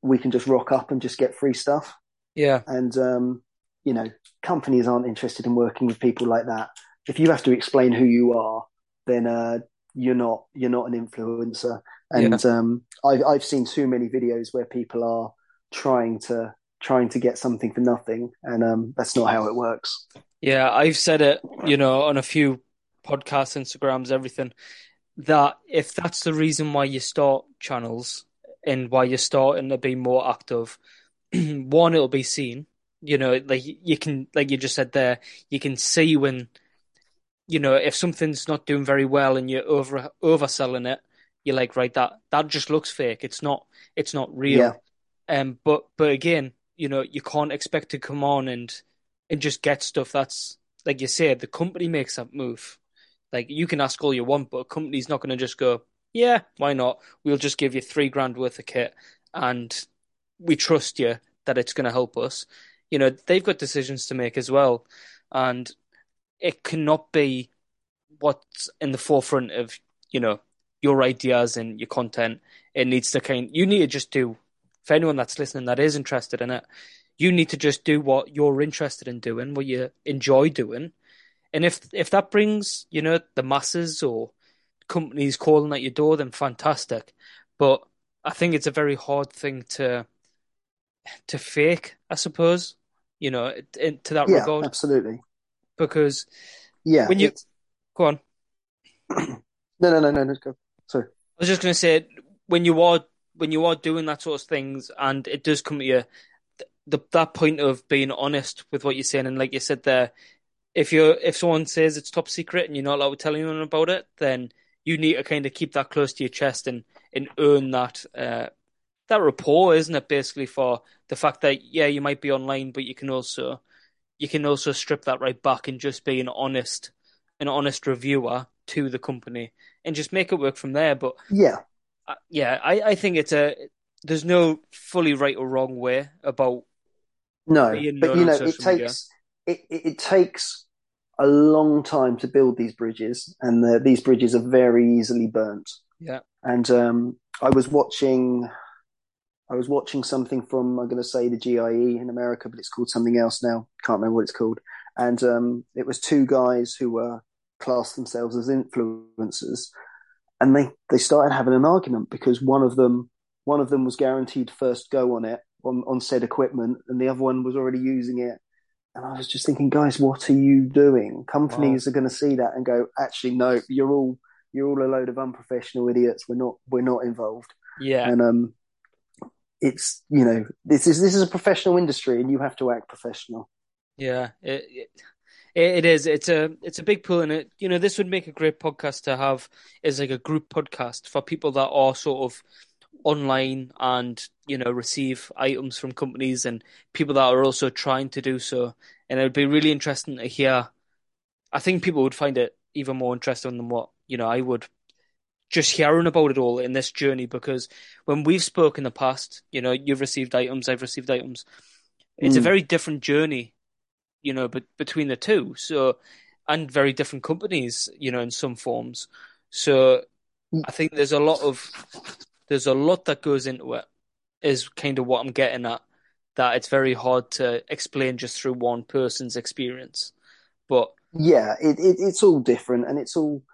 we can just rock up and just get free stuff yeah and um you know companies aren't interested in working with people like that if you have to explain who you are then uh, you're not you're not an influencer. And yeah. um, I've I've seen too many videos where people are trying to trying to get something for nothing, and um, that's not how it works. Yeah, I've said it, you know, on a few podcasts, Instagrams, everything. That if that's the reason why you start channels and why you're starting to be more active, one, it'll be seen. You know, like you can, like you just said there, you can see when you know, if something's not doing very well and you're over overselling it, you're like, right, that that just looks fake. It's not it's not real. Yeah. Um, but but again, you know, you can't expect to come on and and just get stuff that's like you said, the company makes that move. Like you can ask all you want, but a company's not going to just go, yeah, why not? We'll just give you three grand worth of kit, and we trust you that it's going to help us. You know, they've got decisions to make as well, and it cannot be what's in the forefront of you know your ideas and your content. It needs to kind. You need to just do. For anyone that's listening that is interested in it, you need to just do what you're interested in doing, what you enjoy doing, and if if that brings you know the masses or companies calling at your door, then fantastic. But I think it's a very hard thing to to fake, I suppose. You know, in, to that yeah, regard. Absolutely because yeah, when you go on. no, no, no, no, no, go. Sorry. I was just going to say when you are when you are doing that sort of things, and it does come to you, the, that point of being honest with what you're saying, and like you said there, if you're if someone says it's top secret and you're not allowed to tell anyone about it, then you need to kind of keep that close to your chest and and earn that uh, that rapport, isn't it? Basically, for the fact that yeah, you might be online, but you can also you can also strip that right back and just be an honest, an honest reviewer to the company and just make it work from there. But yeah, yeah, I, I think it's a there's no fully right or wrong way about no, but you know it takes it, it, it takes a long time to build these bridges, and the, these bridges are very easily burnt. Yeah, and um, I was watching I was watching something from I'm going to say the GIE in America, but it's called something else now. Can't remember what it's called. And um, it was two guys who were classed themselves as influencers, and they they started having an argument because one of them one of them was guaranteed first go on it on on said equipment, and the other one was already using it. And I was just thinking, guys, what are you doing? Companies wow. are going to see that and go, actually, no, you're all you're all a load of unprofessional idiots. We're not we're not involved. Yeah. And um, it's you know this is this is a professional industry and you have to act professional yeah it, it, it is it's a it's a big pull and it you know this would make a great podcast to have as like a group podcast for people that are sort of online and you know receive items from companies and people that are also trying to do so and it would be really interesting to hear i think people would find it even more interesting than what you know i would just hearing about it all in this journey because when we've spoken in the past, you know, you've received items, I've received items. It's mm. a very different journey, you know, but between the two. So, and very different companies, you know, in some forms. So, mm. I think there's a lot of there's a lot that goes into it. Is kind of what I'm getting at. That it's very hard to explain just through one person's experience. But yeah, it, it it's all different, and it's all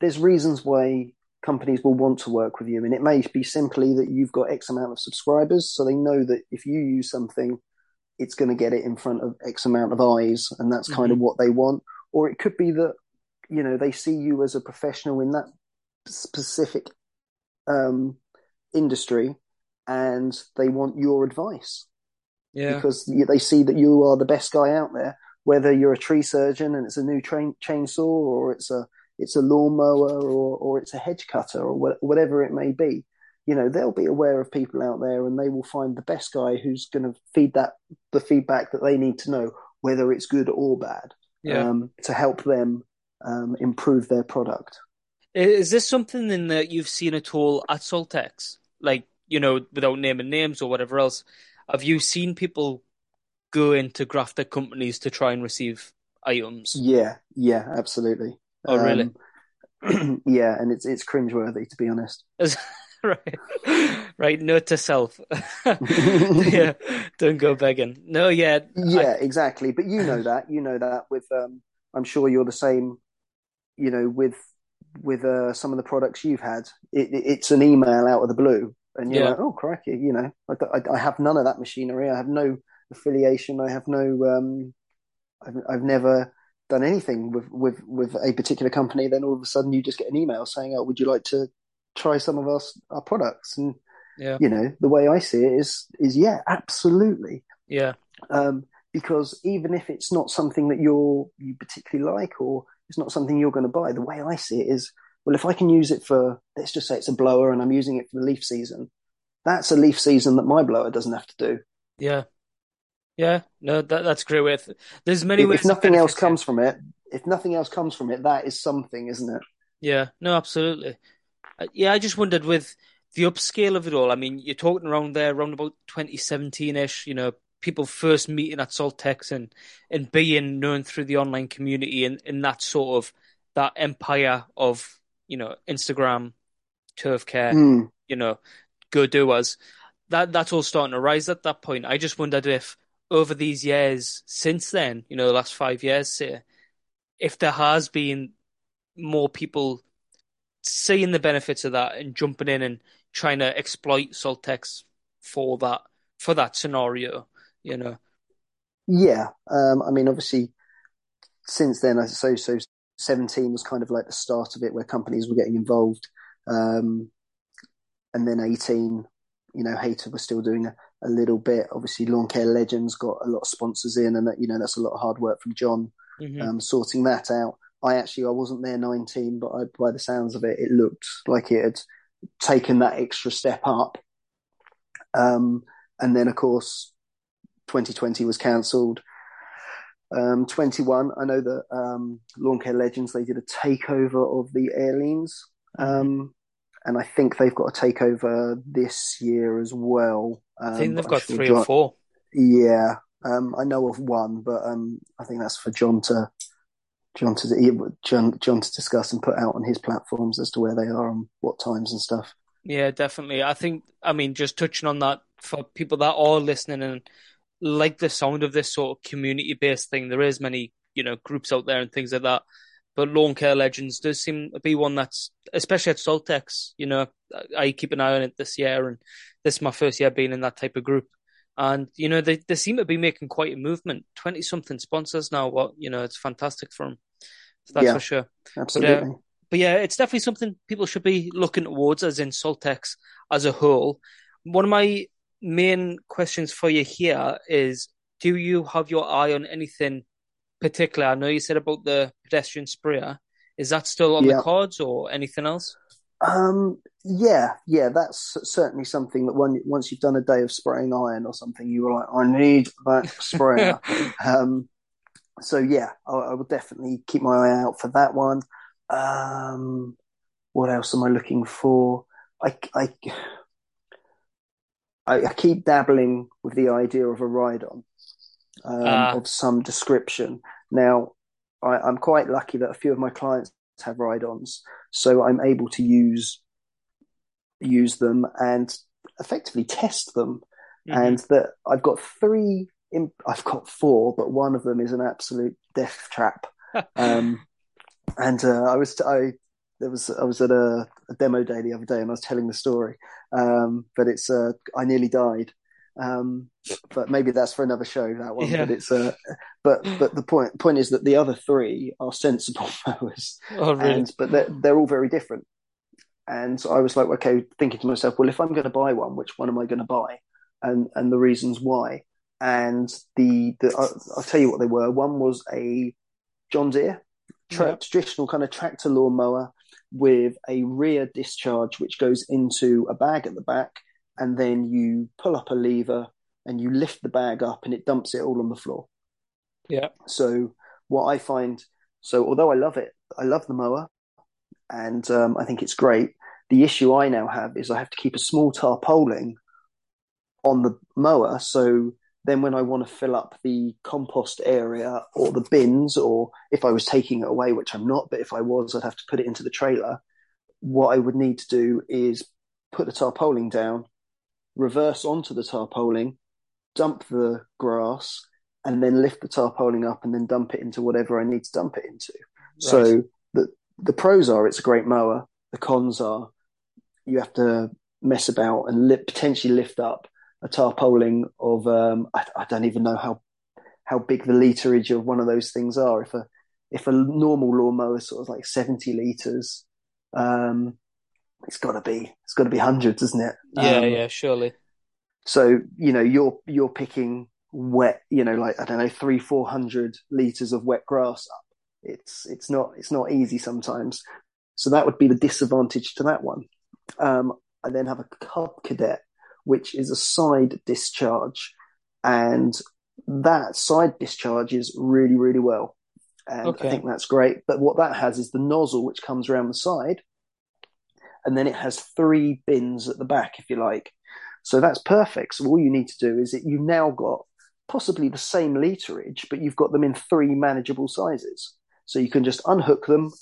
there's reasons why companies will want to work with you. And it may be simply that you've got X amount of subscribers. So they know that if you use something, it's going to get it in front of X amount of eyes. And that's kind mm-hmm. of what they want. Or it could be that, you know, they see you as a professional in that specific um, industry and they want your advice. Yeah. Because they see that you are the best guy out there, whether you're a tree surgeon and it's a new train, chainsaw or it's a it's a lawnmower or or it's a hedge cutter or wh- whatever it may be. You know, they'll be aware of people out there and they will find the best guy who's going to feed that the feedback that they need to know, whether it's good or bad, Yeah. um, to help them um, improve their product. Is this something in that you've seen at all at Saltex? Like, you know, without naming names or whatever else, have you seen people go into grafted companies to try and receive items? Yeah, yeah, absolutely. Oh, really? Um, yeah, and it's it's cringeworthy to be honest. right, right. Note to self. yeah, don't go begging. No, yeah, Yeah, exactly. But you know that. You know that with um I'm sure you're the same, you know, with with uh, some of the products you've had. It, it, it's an email out of the blue and you're Yeah. like, "Oh, crikey, you know, I, I, I have none of that machinery. I have no affiliation. I have no um I've I've never done anything with with with a particular company then all of a sudden you just get an email saying, "Oh, would you like to try some of our our products?" And yeah, you know, the way I see it is is yeah, absolutely. yeah, um, because even if it's not something that you're you particularly like or it's not something you're going to buy, the way I see it is, well, if I can use it for, let's just say it's a blower and I'm using it for the leaf season, that's a leaf season that my blower doesn't have to do. yeah, yeah. No, that that's a great way. Of, there's many If, ways. if nothing else comes from it, if nothing else comes from it, that is something, isn't it? Yeah, no, absolutely. Uh, Yeah, I just wondered with the upscale of it all. I mean, you're talking around there, around about 2017-ish, you know, people first meeting at Saltex and and being known through the online community and in that sort of that empire of, you know, Instagram, turf care, Mm. you know, go doers. That that's all starting to rise at that point. I just wondered if over these years since then, you know, the last five years, say, if there has been more people seeing the benefits of that and jumping in and trying to exploit Saltex for that for that scenario, you know. Yeah. Um, I mean, obviously, since then, I so so 17 was kind of like the start of it where companies were getting involved. Um, and then 18, you know, Hayter was still doing a, a little bit. Obviously, Lawn Care Legends got a lot of sponsors in, and that, you know, that's a lot of hard work from John Mhm. um, sorting that out. I actually I wasn't there 19, but I, by the sounds of it, it looked like it had taken that extra step up. Um, and then, of course, 2020 was cancelled. Um, 21, I know that um, Lawn Care Legends they did a takeover of the Airlines, um, and I think they've got a takeover this year as well. Um, I think they've got three John- or four. yeah, um, I know of one, but um, I think that's for John to John to John John to discuss and put out on his platforms as to where they are and what times and stuff. Yeah, definitely. I think, I mean, just touching on that for people that are listening and like the sound of this sort of community-based thing, there is many, you know, groups out there and things like that. But Lawn Care Legends does seem to be one that's, especially at Saltex, you know, I keep an eye on it this year, and this is my first year being in that type of group. And, you know, they, they seem to be making quite a movement. 20 something sponsors now. What, you know, it's fantastic for them. That's Yeah. for sure. Absolutely. But yeah, it's definitely something people should be looking towards, as in Saltex as a whole. One of my main questions for you here is do you have your eye on anything particular? I know you said about the pedestrian sprayer. Is that still on Yeah. the cards or anything else? Um, yeah, yeah, that's certainly something that one, once you've done a day of spraying iron or something, you were like, I need that sprayer. um, so yeah, I, I will definitely keep my eye out for that one. Um, what else am I looking for? I, I, I, keep dabbling with the idea of a ride on um, Ah. of some description. Now, I, I'm quite lucky that a few of my clients have ride-ons, so I'm able to use use them and effectively test them. Mhm. And that I've got three, in, I've got four, but one of them is an absolute death trap. Um, and uh, I was I there was I was at a, a demo day the other day and I was telling the story, um, but it's uh, I nearly died. Um, but maybe that's for another show that one. Yeah. But it's uh, but but the point point is that the other three are sensible mowers, oh, really? and but they're they're all very different. And so I was like, okay, thinking to myself, well, if I'm going to buy one, which one am I going to buy? And and the reasons why. And the, the I'll, I'll tell you what they were. One was a John Deere tra- yep. traditional kind of tractor lawnmower with a rear discharge which goes into a bag at the back, and then you pull up a lever and you lift the bag up and it dumps it all on the floor. Yeah. So what I find, so although I love it, I love the mower, and um, I think it's great. The issue I now have is I have to keep a small tarpaulin on the mower, so then when I want to fill up the compost area or the bins, or if I was taking it away, which I'm not, but if I was, I'd have to put it into the trailer. What I would need to do is put the tarpaulin down, reverse onto the tarpaulin, dump the grass, and then lift the tarpaulin up and then dump it into whatever I need to dump it into. Right. So the the pros are it's a great mower. The cons are you have to mess about and li- potentially lift up a tarpaulin of um, I, I, don't even know how how big the literage of one of those things are. If a if a normal lawnmower is sort of like seventy liters, um, it's got to be it's got to be hundreds, isn't it? Yeah, um, yeah, surely. So you know you're you're picking wet, you know, like I don't know three four hundred liters of wet grass up. It's it's not it's not easy sometimes. So that would be the disadvantage to that one. Um, I then have a Cub Cadet, which is a side discharge. And that side discharges really, really well. And okay. I think that's great. But what that has is the nozzle, which comes around the side. And then it has three bins at the back, if you like. So that's perfect. So all you need to do is that you've now got possibly the same literage, but you've got them in three manageable sizes. So you can just unhook them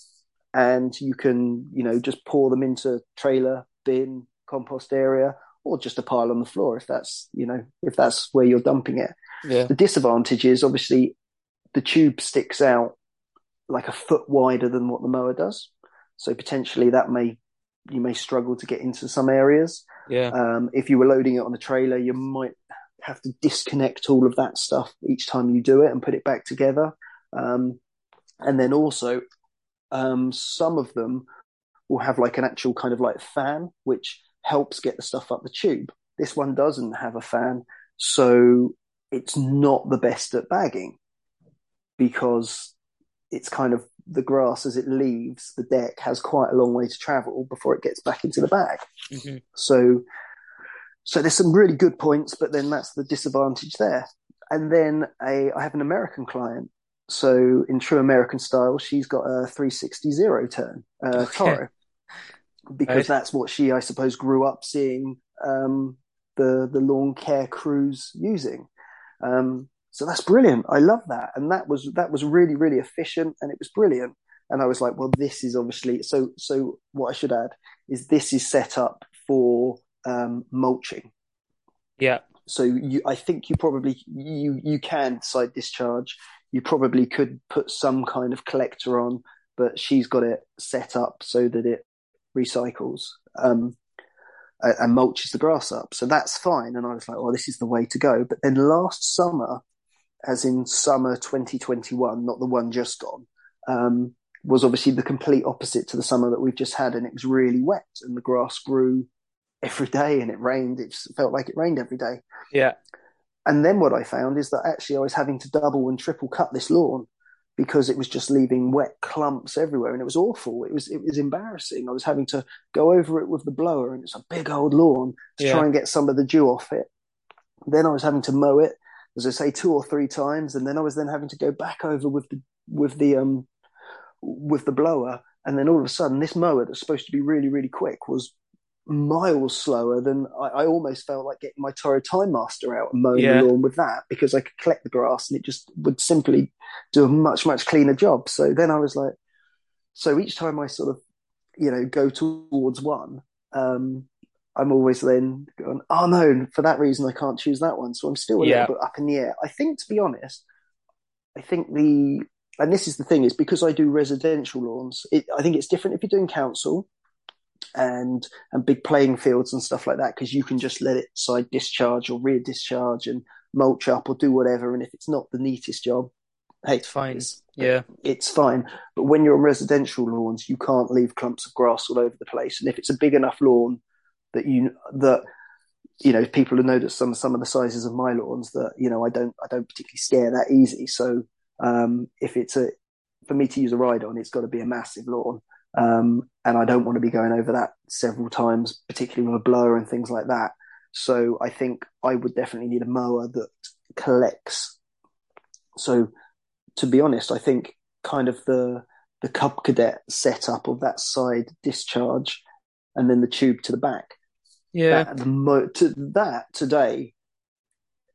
and you can, you know, just pour them into trailer, bin, compost area, or just a pile on the floor if that's you know if that's where you're dumping it. Yeah. The disadvantage is obviously the tube sticks out like a foot wider than what the mower does, so potentially that may you may struggle to get into some areas. Yeah. Um, if you were loading it on a trailer, you might have to disconnect all of that stuff each time you do it and put it back together. Um, and then also, um, some of them will have like an actual kind of like fan, which helps get the stuff up the tube. This one doesn't have a fan, so it's not the best at bagging because it's kind of the grass as it leaves the deck has quite a long way to travel before it gets back into the bag. Mm-hmm. So, so there's some really good points, but then that's the disadvantage there. And then a, I have an American client. So in true American style, she's got a 360 zero turn, uh, okay. Toro because that's what she, I suppose, grew up seeing um, the the lawn care crews using. Um, so that's brilliant. I love that, and that was that was really really efficient, and it was brilliant. And I was like, well, this is obviously so. So what I should add is this is set up for um, mulching. Yeah. So you, I think you probably you you can side discharge. You probably could put some kind of collector on, but she's got it set up so that it recycles um, and mulches the grass up. So that's fine. And I was like, well, this is the way to go. But then last summer, as in summer 2021, not the one just gone, um, was obviously the complete opposite to the summer that we've just had. And it was really wet and the grass grew every day and it rained. It felt like it rained every day. Yeah. And then what I found is that actually I was having to double and triple cut this lawn because it was just leaving wet clumps everywhere and it was awful. It was it was embarrassing. I was having to go over it with the blower and it's a big old lawn to yeah. try and get some of the dew off it. Then I was having to mow it, as I say, two or three times, and then I was then having to go back over with the with the um with the blower. And then all of a sudden, this mower that's supposed to be really, really quick was miles slower than I, I, almost felt like getting my Toro Time Master out and mowing yeah. the lawn with that because I could collect the grass and it just would simply do a much, much cleaner job. So then I was like, so each time I sort of, you know, go towards one, um, I'm always then going, oh no, for that reason I can't choose that one. So I'm still a yeah. little bit up in the air. I think, to be honest, I think the, and this is the thing, is because I do residential lawns, it, I think it's different if you're doing council and and big playing fields and stuff like that because you can just let it side discharge or rear discharge and mulch up or do whatever. And if it's not the neatest job, hey, It's fine. It's, Yeah. it's fine. But when you're on residential lawns, you can't leave clumps of grass all over the place. And if it's a big enough lawn that you that you know people have noticed some some of the sizes of my lawns that you know I don't I don't particularly scare that easy. So um, if it's a for me to use a ride on, it's got to be a massive lawn. Um, and I don't want to be going over that several times, particularly with a blower and things like that. So I think I would definitely need a mower that collects. So to be honest, I think kind of the the Cub Cadet setup of that side discharge and then the tube to the back. Yeah. That, the mo- to, that today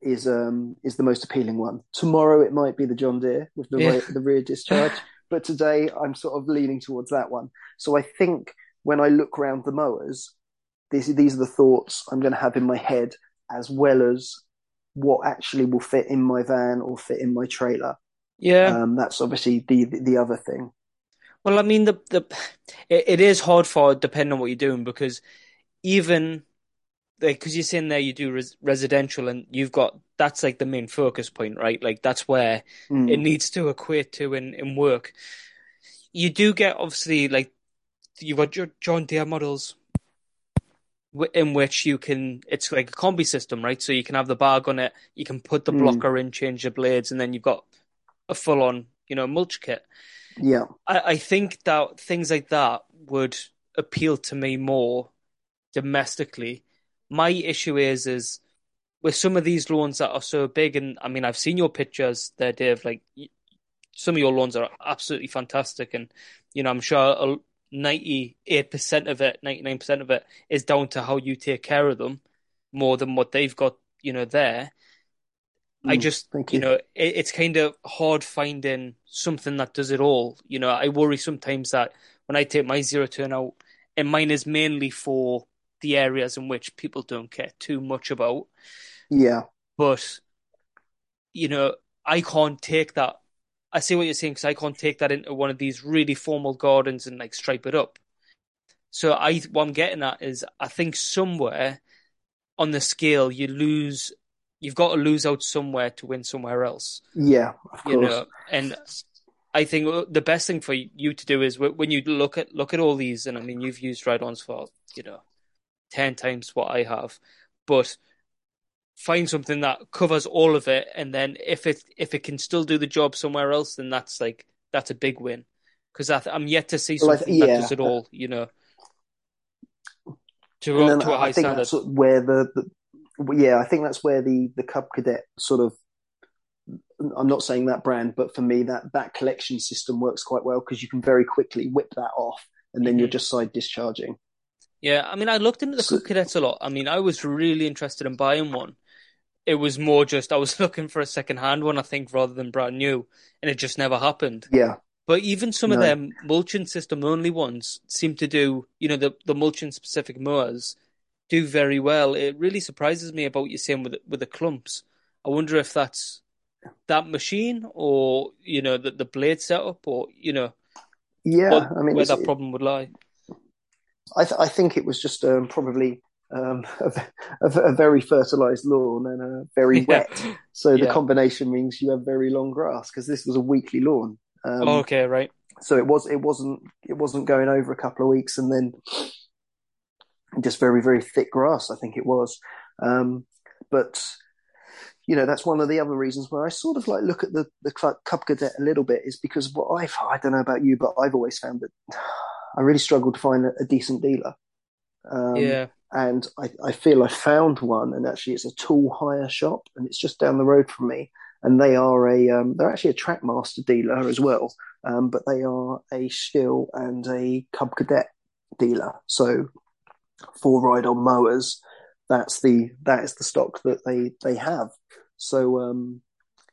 is um is the most appealing one. Tomorrow it might be the John Deere with the Yeah. the rear discharge, but today I'm sort of leaning towards that one. So I think when I look around the mowers, these these are the thoughts I'm going to have in my head as well as what actually will fit in my van or fit in my trailer. Yeah. Um, that's obviously the, the the other thing. Well, I mean, the the it, it is hard for depending on what you're doing because even like because you're saying there you do res residential and you've got that's like the main focus point, right? Like that's where Mm. it needs to equate to in in work. You do get obviously like you've got your John Deere models in which you can it's like a combi system, right? So you can have the bag on it, you can put the Mm. blocker in, change the blades, and then you've got a full on, you know, mulch kit. Yeah, I, I think that things like that would appeal to me more domestically. My issue is is with some of these loans that are so big, and I mean I've seen your pictures there, Dave. Like some of your loans are absolutely fantastic, and you know I'm sure ninety eight percent of it, ninety nine percent of it is down to how you take care of them more than what they've got, you know, there. I Mm, just, thank you you. know, it, it's kind of hard finding something that does it all. You know, I worry sometimes that when I take my zero turn out, and mine is mainly for the areas in which people don't care too much about, Yeah, but, you know, I can't take that. I see what you're saying because I can't take that into one of these really formal gardens and like stripe it up. So I, what I'm getting at is, I think somewhere on the scale you lose, you've got to lose out somewhere to win somewhere else. yeah, of you course. know and i think the best thing for you to do is when you look at look at all these and i mean you've used ride-ons for you know 10 times what i have but find something that covers all of it and then if it if it can still do the job somewhere else then that's like that's a big win because i'm yet to see Well, I something that does it all you know to, a, to a I high think standard where the, the yeah, I think that's where the the Cub Cadet sort of. I'm not saying that brand, but for me, that that collection system works quite well because you can very quickly whip that off, and then you're Mhm. just side discharging. Yeah, I mean, I looked into the So- Cadets a lot. I mean, I was really interested in buying one. It was more just I was looking for a second-hand one, I think, rather than brand new, and it just never happened. Yeah, But even some of them mulching system only ones seem to do, you know, the the mulching specific mowers do very well. It really surprises me about you saying with the- with the clumps. I wonder if that's that machine or you know the the blade setup or you know yeah. what, I mean, where that problem would lie. I, th- I think it was just um, probably um, a, a, a very fertilized lawn and a very Yeah. wet. So the Yeah. combination means you have very long grass because this was a weekly lawn. Um, Oh, okay, right. so it was it wasn't it wasn't going over a couple of weeks and then just very very thick grass. I think it was, um, but you know that's one of the other reasons where I sort of like look at the the Cub Cub Cadet a little bit is because what I've I don't know about you, but I've always found that I really struggled to find a, decent dealer. Um, Yeah. and I, I feel I found one, and actually it's a tool hire shop, and it's just down the road from me. And they are a um, they're actually a Trackmaster dealer as well, um, but they are a Stihl and a Cub Cadet dealer. So for ride on mowers, that's the that is the stock that they they have. So um,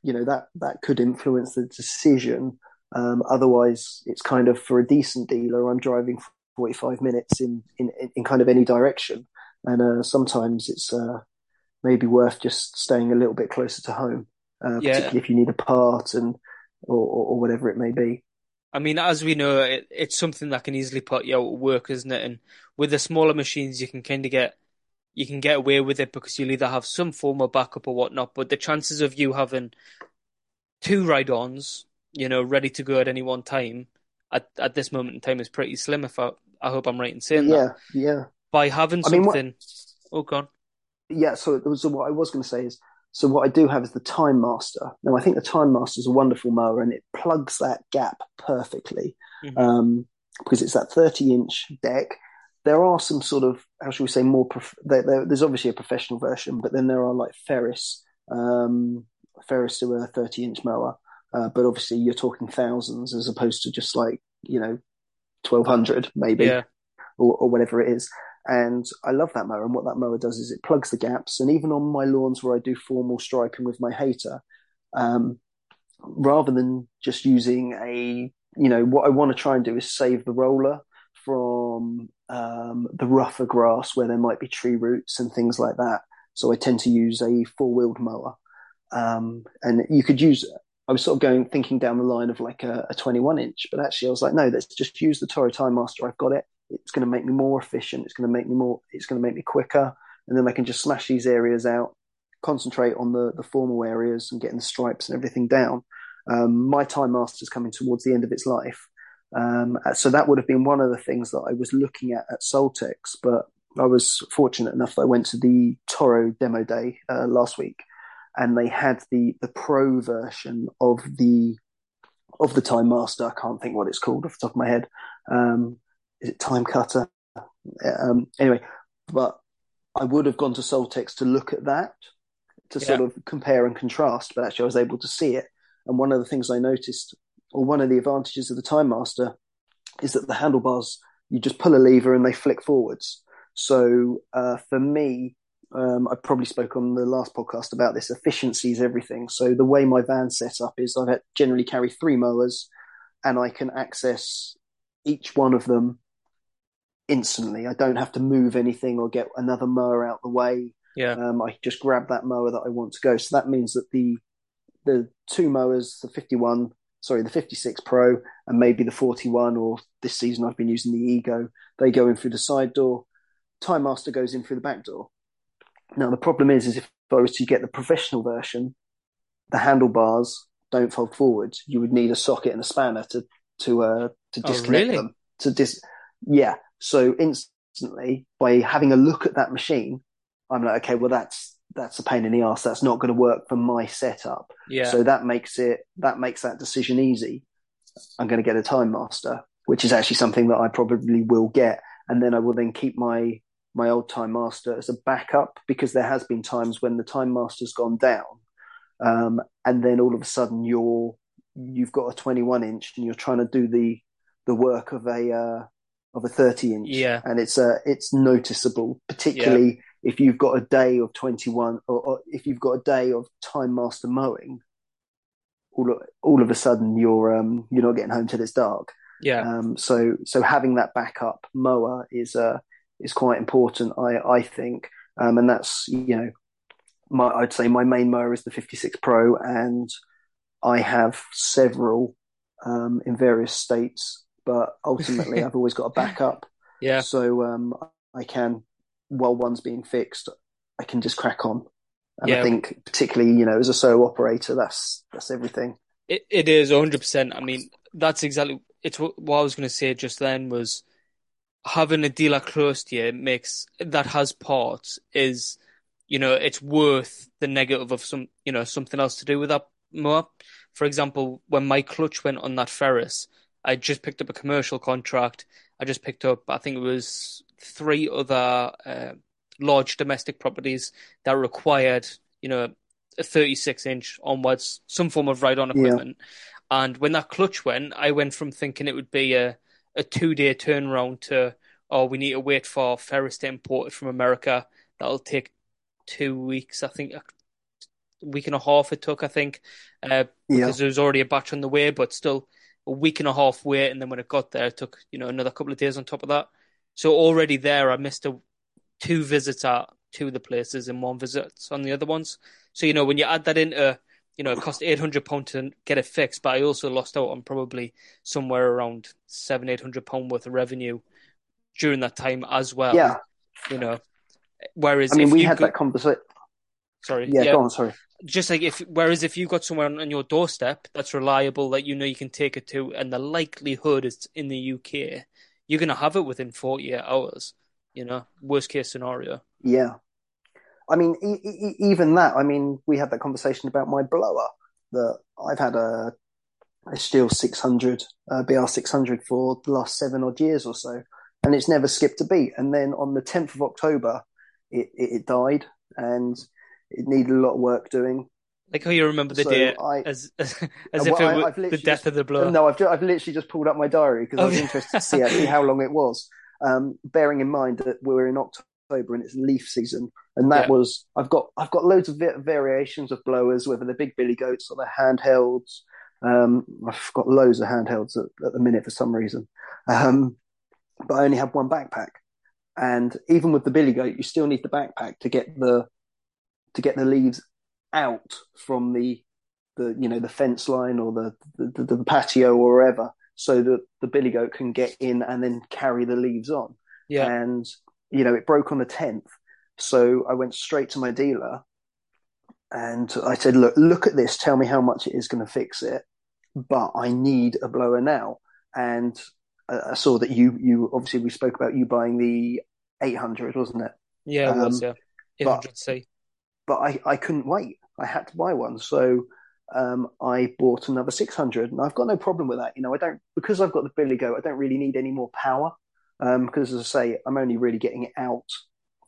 you know that that could influence the decision. Um, otherwise, it's kind of for a decent dealer. I'm driving 45 minutes in in, in kind of any direction, and uh, sometimes it's uh, maybe worth just staying a little bit closer to home, uh, Yeah. particularly if you need a part and or, or, or whatever it may be. I mean, as we know, it, it's something that can easily put you out of work, isn't it? And with the smaller machines, you can kind of get you can get away with it because you'll either have some form of backup or whatnot. But the chances of you having two ride-ons, you know, ready to go at any one time, at at this moment in time is pretty slim. If I I hope I'm right in saying yeah, that. yeah. yeah. By having I mean, something, what- oh god, Yeah, so, so what I was going to say is, so what I do have is the Time Master. Now, I think the Time Master is a wonderful mower and it plugs that gap perfectly Mhm. um, because it's that 30 inch deck. There are some sort of, how shall we say, more, prof- there, there, there's obviously a professional version, but then there are like Ferris, um, Ferris to a 30 inch mower. Uh, but obviously you're talking thousands as opposed to just like, you know, 1200 maybe yeah, or, or whatever it is. And I love that mower. And what that mower does is it plugs the gaps. And even on my lawns where I do formal striping with my Hayter, um, rather than just using a, you know, what I want to try and do is save the roller from um, the rougher grass where there might be tree roots and things like that. So I tend to use a four wheeled mower. Um, and you could use, I was sort of going, thinking down the line of like a, a 21 inch, but actually I was like, no, let's just use the Toro Time Master. I've got it. It's going to make me more efficient. It's going to make me more, it's going to make me quicker. And then I can just smash these areas out, concentrate on the, the formal areas and getting the stripes and everything down. Um, my Time Master is coming towards the end of its life. Um, so that would have been one of the things that I was looking at at Saltex, but I was fortunate enough that I went to the Toro demo day uh, last week, and they had the the pro version of the of the Time Master. I can't think what it's called off the top of my head. Um, is it Time Cutter? Um, anyway, but I would have gone to Saltex to look at that to sort of compare and contrast, but actually I was able to see it. And one of the things I noticed, or one of the advantages of the Time Master, is that the handlebars you just pull a lever and they flick forwards. So uh, for me, um, I probably spoke on the last podcast about this. Efficiency is everything. So the way my van's set up is I generally carry three mowers, and I can access each one of them instantly. I don't have to move anything or get another mower out the way. yeah, Um, I just grab that mower that I want to go. So that means that the the two mowers, the 51, sorry, the 56 Pro, and maybe the 41, or this season I've been using the Ego, they go in through the side door. Time Master goes in through the back door. Now the problem is, is if I was to get the professional version, the handlebars don't fold forward. You would need a socket and a spanner to to uh, to Oh, disconnect really? them. To dis, yeah. So instantly, by having a look at that machine, I'm like, okay, well that's that's a pain in the ass. That's not going to work for my setup. yeah, So that makes it that makes that decision easy. I'm going to get a Time Master, which is actually something that I probably will get, and then I will then keep my my old Time Master as a backup because there has been times when the Time Master's gone down, um, and then all of a sudden you're you've got a 21 inch and you're trying to do the the work of a uh, of a 30 inch, Yeah. and it's uh, it's noticeable, particularly if you've got a day of 21 or, or if you've got a day of Time Master mowing all of, all of a sudden you're um you're not getting home till it's dark. yeah, Um, so so having that backup mower is uh is quite important, I I think. Um, and that's you know my I'd say my main mower is the 56 Pro, and I have several um in various states, but ultimately I've always got a backup. yeah. So um I can while one's being fixed, I can just crack on. And Yeah. I think particularly you know as a solo operator, that's that's everything. It it is hundred percent. I mean, that's exactly it's what, what I was going to say just then was having a dealer close to you makes that has parts is you know it's worth the negative of some you know something else to do with that more. For example, when my clutch went on that Ferris, I just picked up a commercial contract. I just picked up I think it was three other uh, large domestic properties that required you know a 36 inch onwards, some form of ride on Yeah. equipment. And when that clutch went, I went from thinking it would be a, a two day turnaround to, oh, we need to wait for Ferris to import it from America. That'll take two weeks, I think, a week and a half it took, I think, uh, Yeah. because there was already a batch on the way, but still a week and a half wait. And then when it got there, it took, you know, another couple of days on top of that. So already there, I missed a, two visits at two of the places and one visit on the other ones. So, you know, when you add that into, you know, it cost eight hundred pound to get it fixed, but I also lost out on probably somewhere around seven, eight hundred pound worth of revenue during that time as well. Yeah. You know, whereas I mean, we you had go, that conversation. sorry, Yeah, yeah, go on. Sorry. just like if whereas if you've got somewhere on, on your doorstep that's reliable that you know you can take it to and the likelihood is in the UK you're going to have it within 48 hours you know worst case scenario Yeah. I mean, e- e- even that. I mean, we had that conversation about my blower that I've had a, a Stihl 600, uh, BR 600 for the last seven odd years or so, and it's never skipped a beat. And then on the 10th of October, it, it, it died and it needed a lot of work doing. like how you remember the So day I- as as if well, it I- the death just- of the blower No, I've, I've literally just pulled up my diary because I was Okay. interested to see actually how long it was. Um, bearing in mind that we're in October and it's leaf season, and that Yeah. was I've got I've got loads of variations of blowers, whether they're big Billy Goats or they're handhelds. Um, I've got loads of handhelds at, at the minute for some reason, um, but I only have one backpack, and even with the Billy Goat, you still need the backpack to get the to get the leaves out from the the you know the fence line or the the, the, the patio or wherever, so that the Billy Goat can get in and then carry the leaves on. yeah And you know it broke on the tenth, so I went straight to my dealer, and I said, "Look, look at this. Tell me how much it is going to fix it, but I need a blower now." And I saw that you you obviously we spoke about you buying the eight hundred, wasn't it? yeah it was um, yeah 800c but I, I couldn't wait. I had to buy one. So um, I bought another 600 and I've got no problem with that. You know, I don't, because I've got the Billy Goat, I don't really need any more power. Um, because as I say, I'm only really getting it out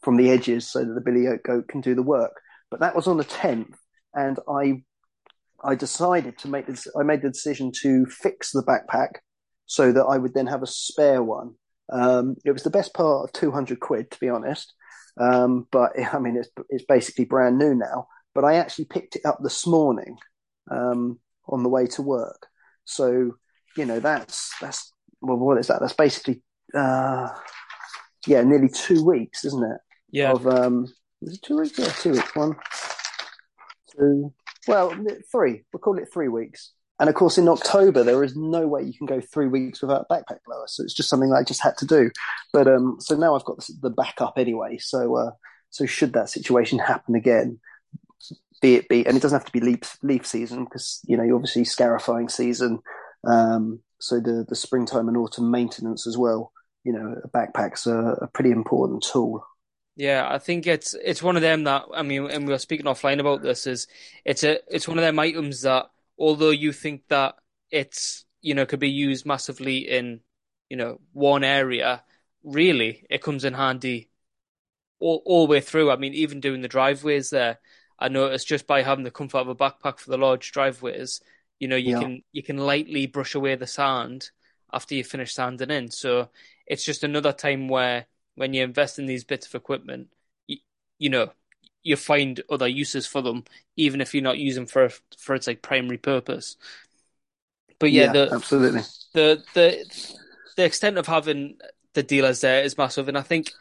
from the edges so that the Billy Goat can do the work. But that was on the 10th and I, I decided to make this, I made the decision to fix the backpack so that I would then have a spare one. Um, it was the best part of 200 quid, to be honest. Um, but I mean, it's it's basically brand new now. But I actually picked it up this morning um, on the way to work. So you know, that's that's well, what is that? That's basically uh, yeah, nearly two weeks, isn't it? yeah Of um, is it two weeks? Yeah, two weeks. One, two. Well, three. We'll call it three weeks. And of course, in October, there is no way you can go three weeks without a backpack blower. So it's just something I just had to do. But um, so now I've got the, the backup anyway. So uh, so should that situation happen again, be it be, and it doesn't have to be leaf leaf season because you know you're obviously scarifying season. Um, so the the springtime and autumn maintenance as well. You know, a backpack's a, a pretty important tool. Yeah, I think it's it's one of them that I mean, and we were speaking offline about this. Is it's a it's one of them items that although you think that it's you know could be used massively in you know one area, really it comes in handy all all the way through. I mean, even doing the driveways there, I noticed just by having the comfort of a backpack for the large driveways, you know, you Yeah. can you can lightly brush away the sand after you finish sanding in. So it's just another time where when you invest in these bits of equipment, you, you know, you find other uses for them, even if you're not using for for its like primary purpose. But yeah, the absolutely. the the the extent of having the dealers there is massive, and I think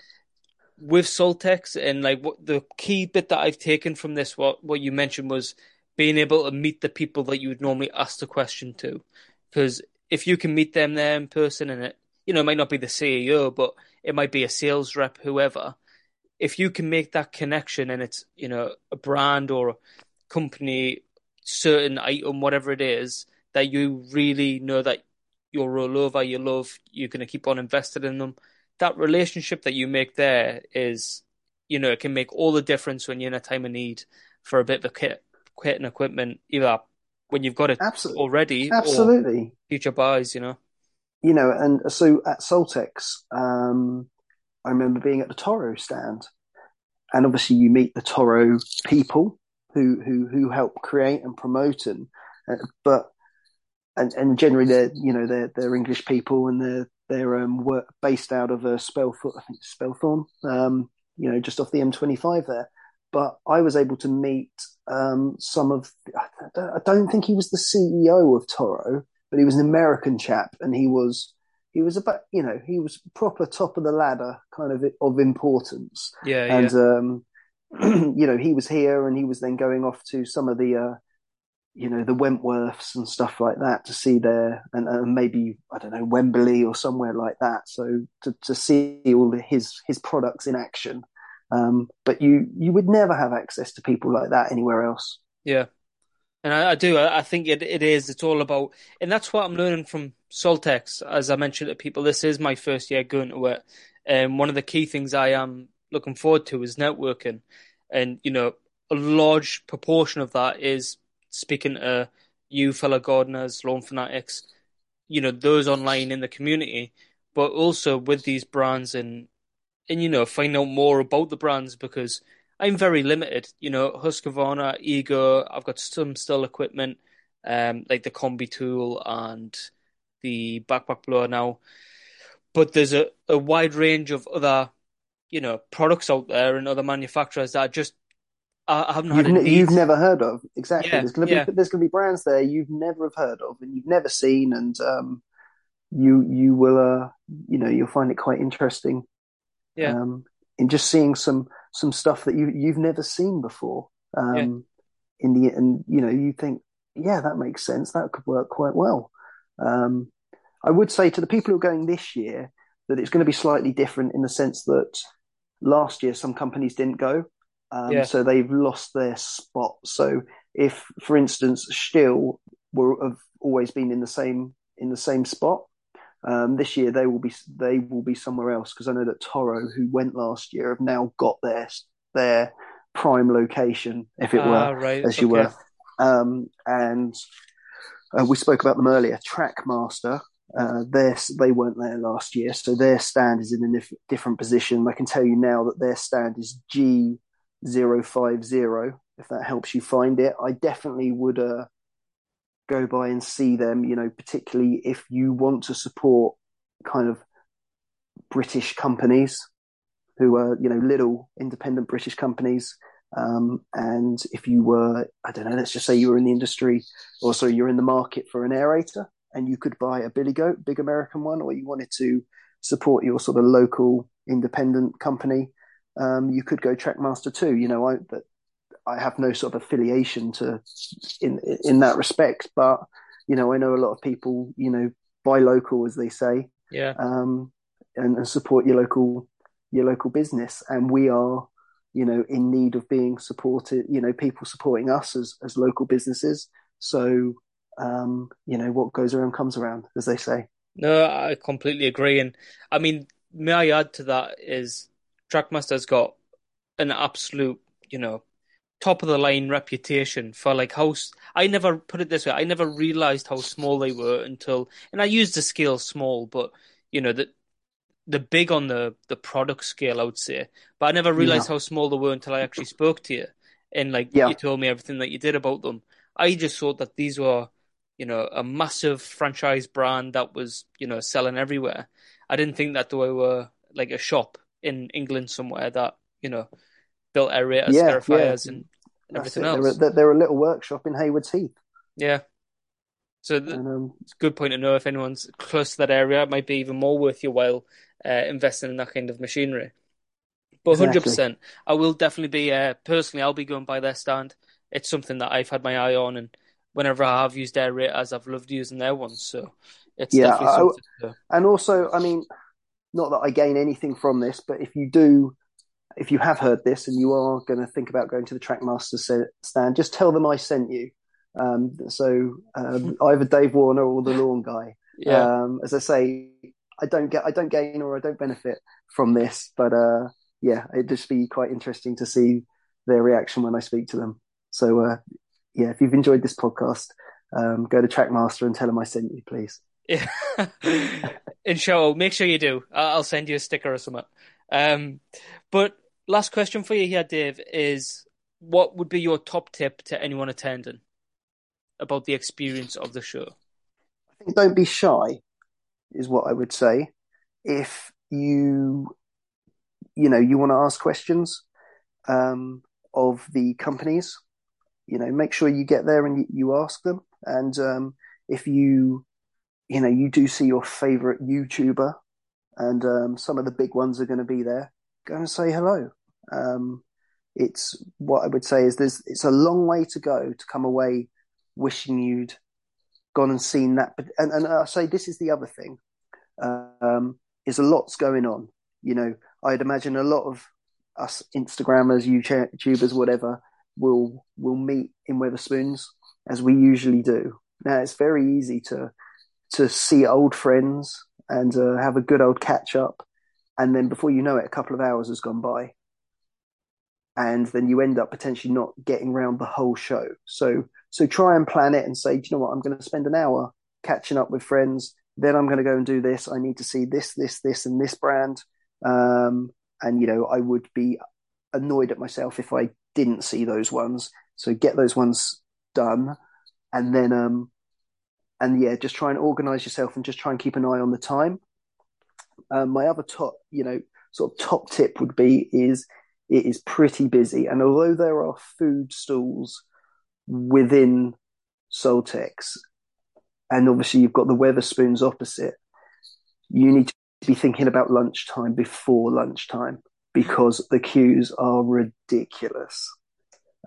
with Saltex and like what the key bit that I've taken from this, what what you mentioned was being able to meet the people that you would normally ask the question to, because if you can meet them there in person, and it you know it might not be the CEO, but it might be a sales rep, whoever. If you can make that connection, and it's you know a brand or a company, certain item, whatever it is, that you really know that you'll roll over, you love, you're going to keep on invested in them. That relationship that you make there is, you know, it can make all the difference when you're in a time of need for a bit of kit, kit and equipment, either when you've got it Absolutely. already Absolutely. future buys, you know. you know, and so at Saltex, um, I remember being at the Toro stand, and obviously you meet the Toro people who who who help create and promote and uh, but and and generally they're you know they're they're English people and they're they're um work, based out of a uh, Spelthorne, I think Spelthorne, um, you know, just off the M25 there. But I was able to meet um, some of. I don't, think he was the CEO of Toro, but he was an American chap, and he was he was about you know he was proper top of the ladder kind of of importance Yeah, and yeah. um you know he was here and he was then going off to some of the uh you know the Wentworths and stuff like that to see their and, and maybe I don't know Wembley or somewhere like that so to to see all his his products in action um but you you would never have access to people like that anywhere else Yeah. And I, I do. I, I think it, it is. It's all about, and that's what I'm learning from Saltex. As I mentioned to people, this is my first year going to it. And one of the key things I am looking forward to is networking. And, you know, a large proportion of that is speaking to you, fellow gardeners, lawn fanatics, you know, those online in the community, but also with these brands and, and, you know, find out more about the brands because I'm very limited. You know, Husqvarna, Ego, I've got some Stihl equipment, um, like the combi tool and the backpack blower now. But there's a, a wide range of other, you know, products out there and other manufacturers that just I haven't you've, had. you've never heard of exactly. Yeah, there's gonna yeah. be there's gonna be brands there you've never have heard of and you've never seen, and um, you you will uh you know you'll find it quite interesting. Yeah. Um, in just seeing some some stuff that you you've never seen before. Um, Yeah. in the and you know you think yeah that makes sense that could work quite well. Um, I would say to the people who are going this year that it's going to be slightly different in the sense that last year some companies didn't go, um, Yeah. so they've lost their spot. So if, for instance, Stihl were have always been in the same in the same spot, um, this year they will be they will be somewhere else because I know that Toro, who went last year, have now got their their prime location, if it Ah, were, right. as you okay. were. Um, and uh, we spoke about them earlier. Trackmaster, uh, they weren't there last year, so their stand is in a dif- different position. I can tell you now that their stand is G050, if that helps you find it. I definitely would uh, go by and see them, you know, particularly if you want to support kind of British companies who are, you know, little independent British companies. Um, and if you were, I don't know, let's just say you were in the industry, or so you're in the market for an aerator, and you could buy a Billy Goat, big American one, or you wanted to support your sort of local independent company, um, you could go Trackmaster too. You know, I but I have no sort of affiliation to in in that respect, but you know, I know a lot of people, you know, buy local as they say, Yeah. um, and, and support your local your local business. And we are, you know, in need of being supported. You know, people supporting us as as local businesses. So, um, you know, what goes around comes around, as they say. No, I completely agree. And I mean, may I add to that is Trackmaster's got an absolute, you know, top of the line reputation for like how I never put it this way. I never realized how small they were until, and I used the scale small, but you know, the the big on the the product scale, I would say. But I never realized Yeah. how small they were until I actually spoke to you and like Yeah. you told me everything that you did about them. I just thought that these were, you know, a massive franchise brand that was, you know, selling everywhere. I didn't think that they were like a shop in England somewhere that, you know, built aerators, Yeah, yeah. and everything it. They're, else. a- they're a little workshop in Haywards Heath. Yeah. So And um, it's a good point to know if anyone's close to that area. It might be even more worth your while uh, investing in that kind of machinery. But Exactly. 100%, I will definitely be, uh, personally, I'll be going by their stand. It's something that I've had my eye on, and whenever I have used their raters, I've loved using their ones. So it's Yeah, definitely I- something to and also, I mean, not that I gain anything from this, but if you do, if you have heard this and you are going to think about going to the Trackmaster stand, just tell them I sent you. Um, so um, either Dave Warner or the Lawn Guy. Yeah. Um, as I say, I don't get, I don't gain or I don't benefit from this, but uh, yeah, it'd just be quite interesting to see their reaction when I speak to them. So uh, yeah, if you've enjoyed this podcast, um, go to Trackmaster and tell them I sent you, please. Yeah. Inshallah, make sure you do. I'll send you a sticker or something. Um, but last question for you here, Dave, is what would be your top tip to anyone attending about the experience of the show? I think don't be shy is what I would say. If you, you know, you want to ask questions um, of the companies, you know, make sure you get there and you, you ask them. And um, if you, you know, you do see your favorite YouTuber and um, some of the big ones are going to be there, go and say hello. Um, it's what I would say is there's it's a long way to go to come away wishing you'd gone and seen that. But and, and I say this is the other thing um, is a lot's going on. You know, I'd imagine a lot of us Instagrammers, YouTubers, whatever, we'll we'll meet in Wetherspoons as we usually do. Now it's very easy to to see old friends and uh, have a good old catch up, and then before you know it, a couple of hours has gone by, and then you end up potentially not getting around the whole show. So so try and plan it and say, do you know what, I'm going to spend an hour catching up with friends. Then I'm going to go and do this. I need to see this, this, this, and this brand. Um, and you know, I would be annoyed at myself if I didn't see those ones. So get those ones done, and then um, and yeah, just try and organize yourself and just try and keep an eye on the time. Um, my other top, you know, sort of top tip would be is it is pretty busy, and although there are food stalls within Saltex, and obviously you've got the Wetherspoons opposite, you need to be thinking about lunchtime before lunchtime because the queues are ridiculous.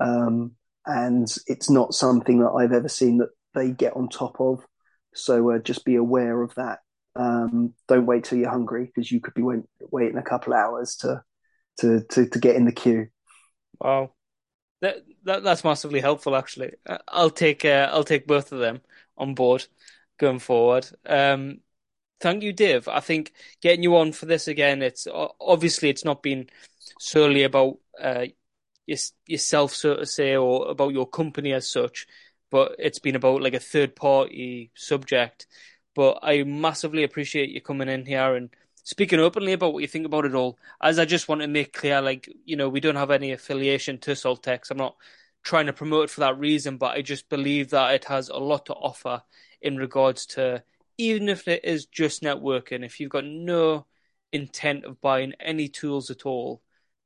Um, and it's not something that I've ever seen that they get on top of. So uh, just be aware of that. Um, don't wait till you're hungry because you could be wait- waiting a couple hours to, to to to get in the queue. Wow, that, that that's massively helpful. Actually, uh, I'll take uh, I'll take both of them on board going forward. Um, thank you, Dave. I think getting you on for this again, it's obviously it's not been solely about uh, yourself, so to say, or about your company as such, but it's been about like a third party subject. But I massively appreciate you coming in here and speaking openly about what you think about it all. As I just want to make clear, like, you know, we don't have any affiliation to Saltex. I'm not trying to promote it for that reason, but I just believe that it has a lot to offer in regards to even if it is just networking, if you've got no intent of buying any tools at all,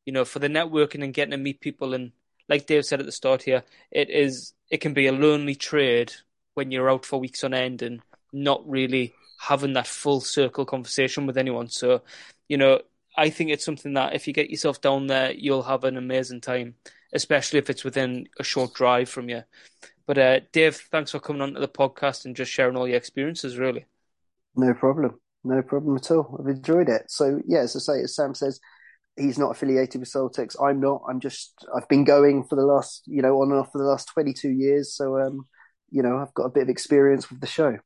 you know, for the networking and getting to meet people and like Dave said at the start here, it is it can be a lonely trade when you're out for weeks on end and not really having that full circle conversation with anyone. So, you know, I think it's something that if you get yourself down there, you'll have an amazing time, especially if it's within a short drive from you. But uh, Dave, thanks for coming on to the podcast and just sharing all your experiences. Really, no problem, no problem at all. I've enjoyed it. So yeah, as I say, as Sam says, he's not affiliated with Saltex. I'm not. I'm just. I've been going for the last, you know, on and off for the last 22 years. So um, you know, I've got a bit of experience with the show.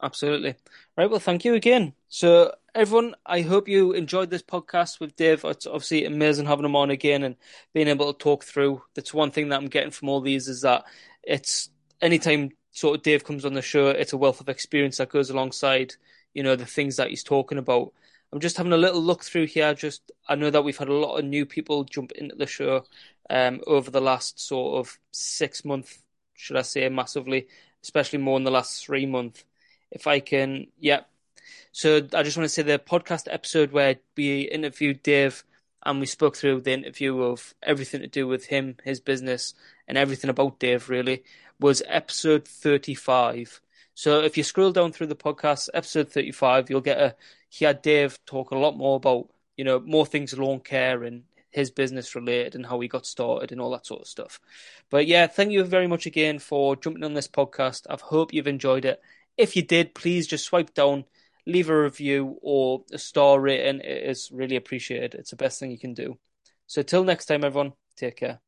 Absolutely. Right. Well, thank you again. So, everyone, I hope you enjoyed this podcast with Dave. It's obviously amazing having him on again and being able to talk through. That's one thing that I'm getting from all these is that it's anytime sort of Dave comes on the show, it's a wealth of experience that goes alongside, you know, the things that he's talking about. I'm just having a little look through here. Just I know that we've had a lot of new people jump into the show um, over the last sort of six months, should I say, massively, especially more in the last three months. If I can, yeah. So I just want to say the podcast episode where we interviewed Dave and we spoke through the interview of everything to do with him, his business, and everything about Dave really was episode 35. So if you scroll down through the podcast, episode 35, you'll get a he had Dave talk a lot more about, you know, more things lawn care and his business related and how he got started and all that sort of stuff. But yeah, thank you very much again for jumping on this podcast. I hope you've enjoyed it. If you did, please just swipe down, leave a review or a star rating. It is really appreciated. It's the best thing you can do. So till next time, everyone, take care.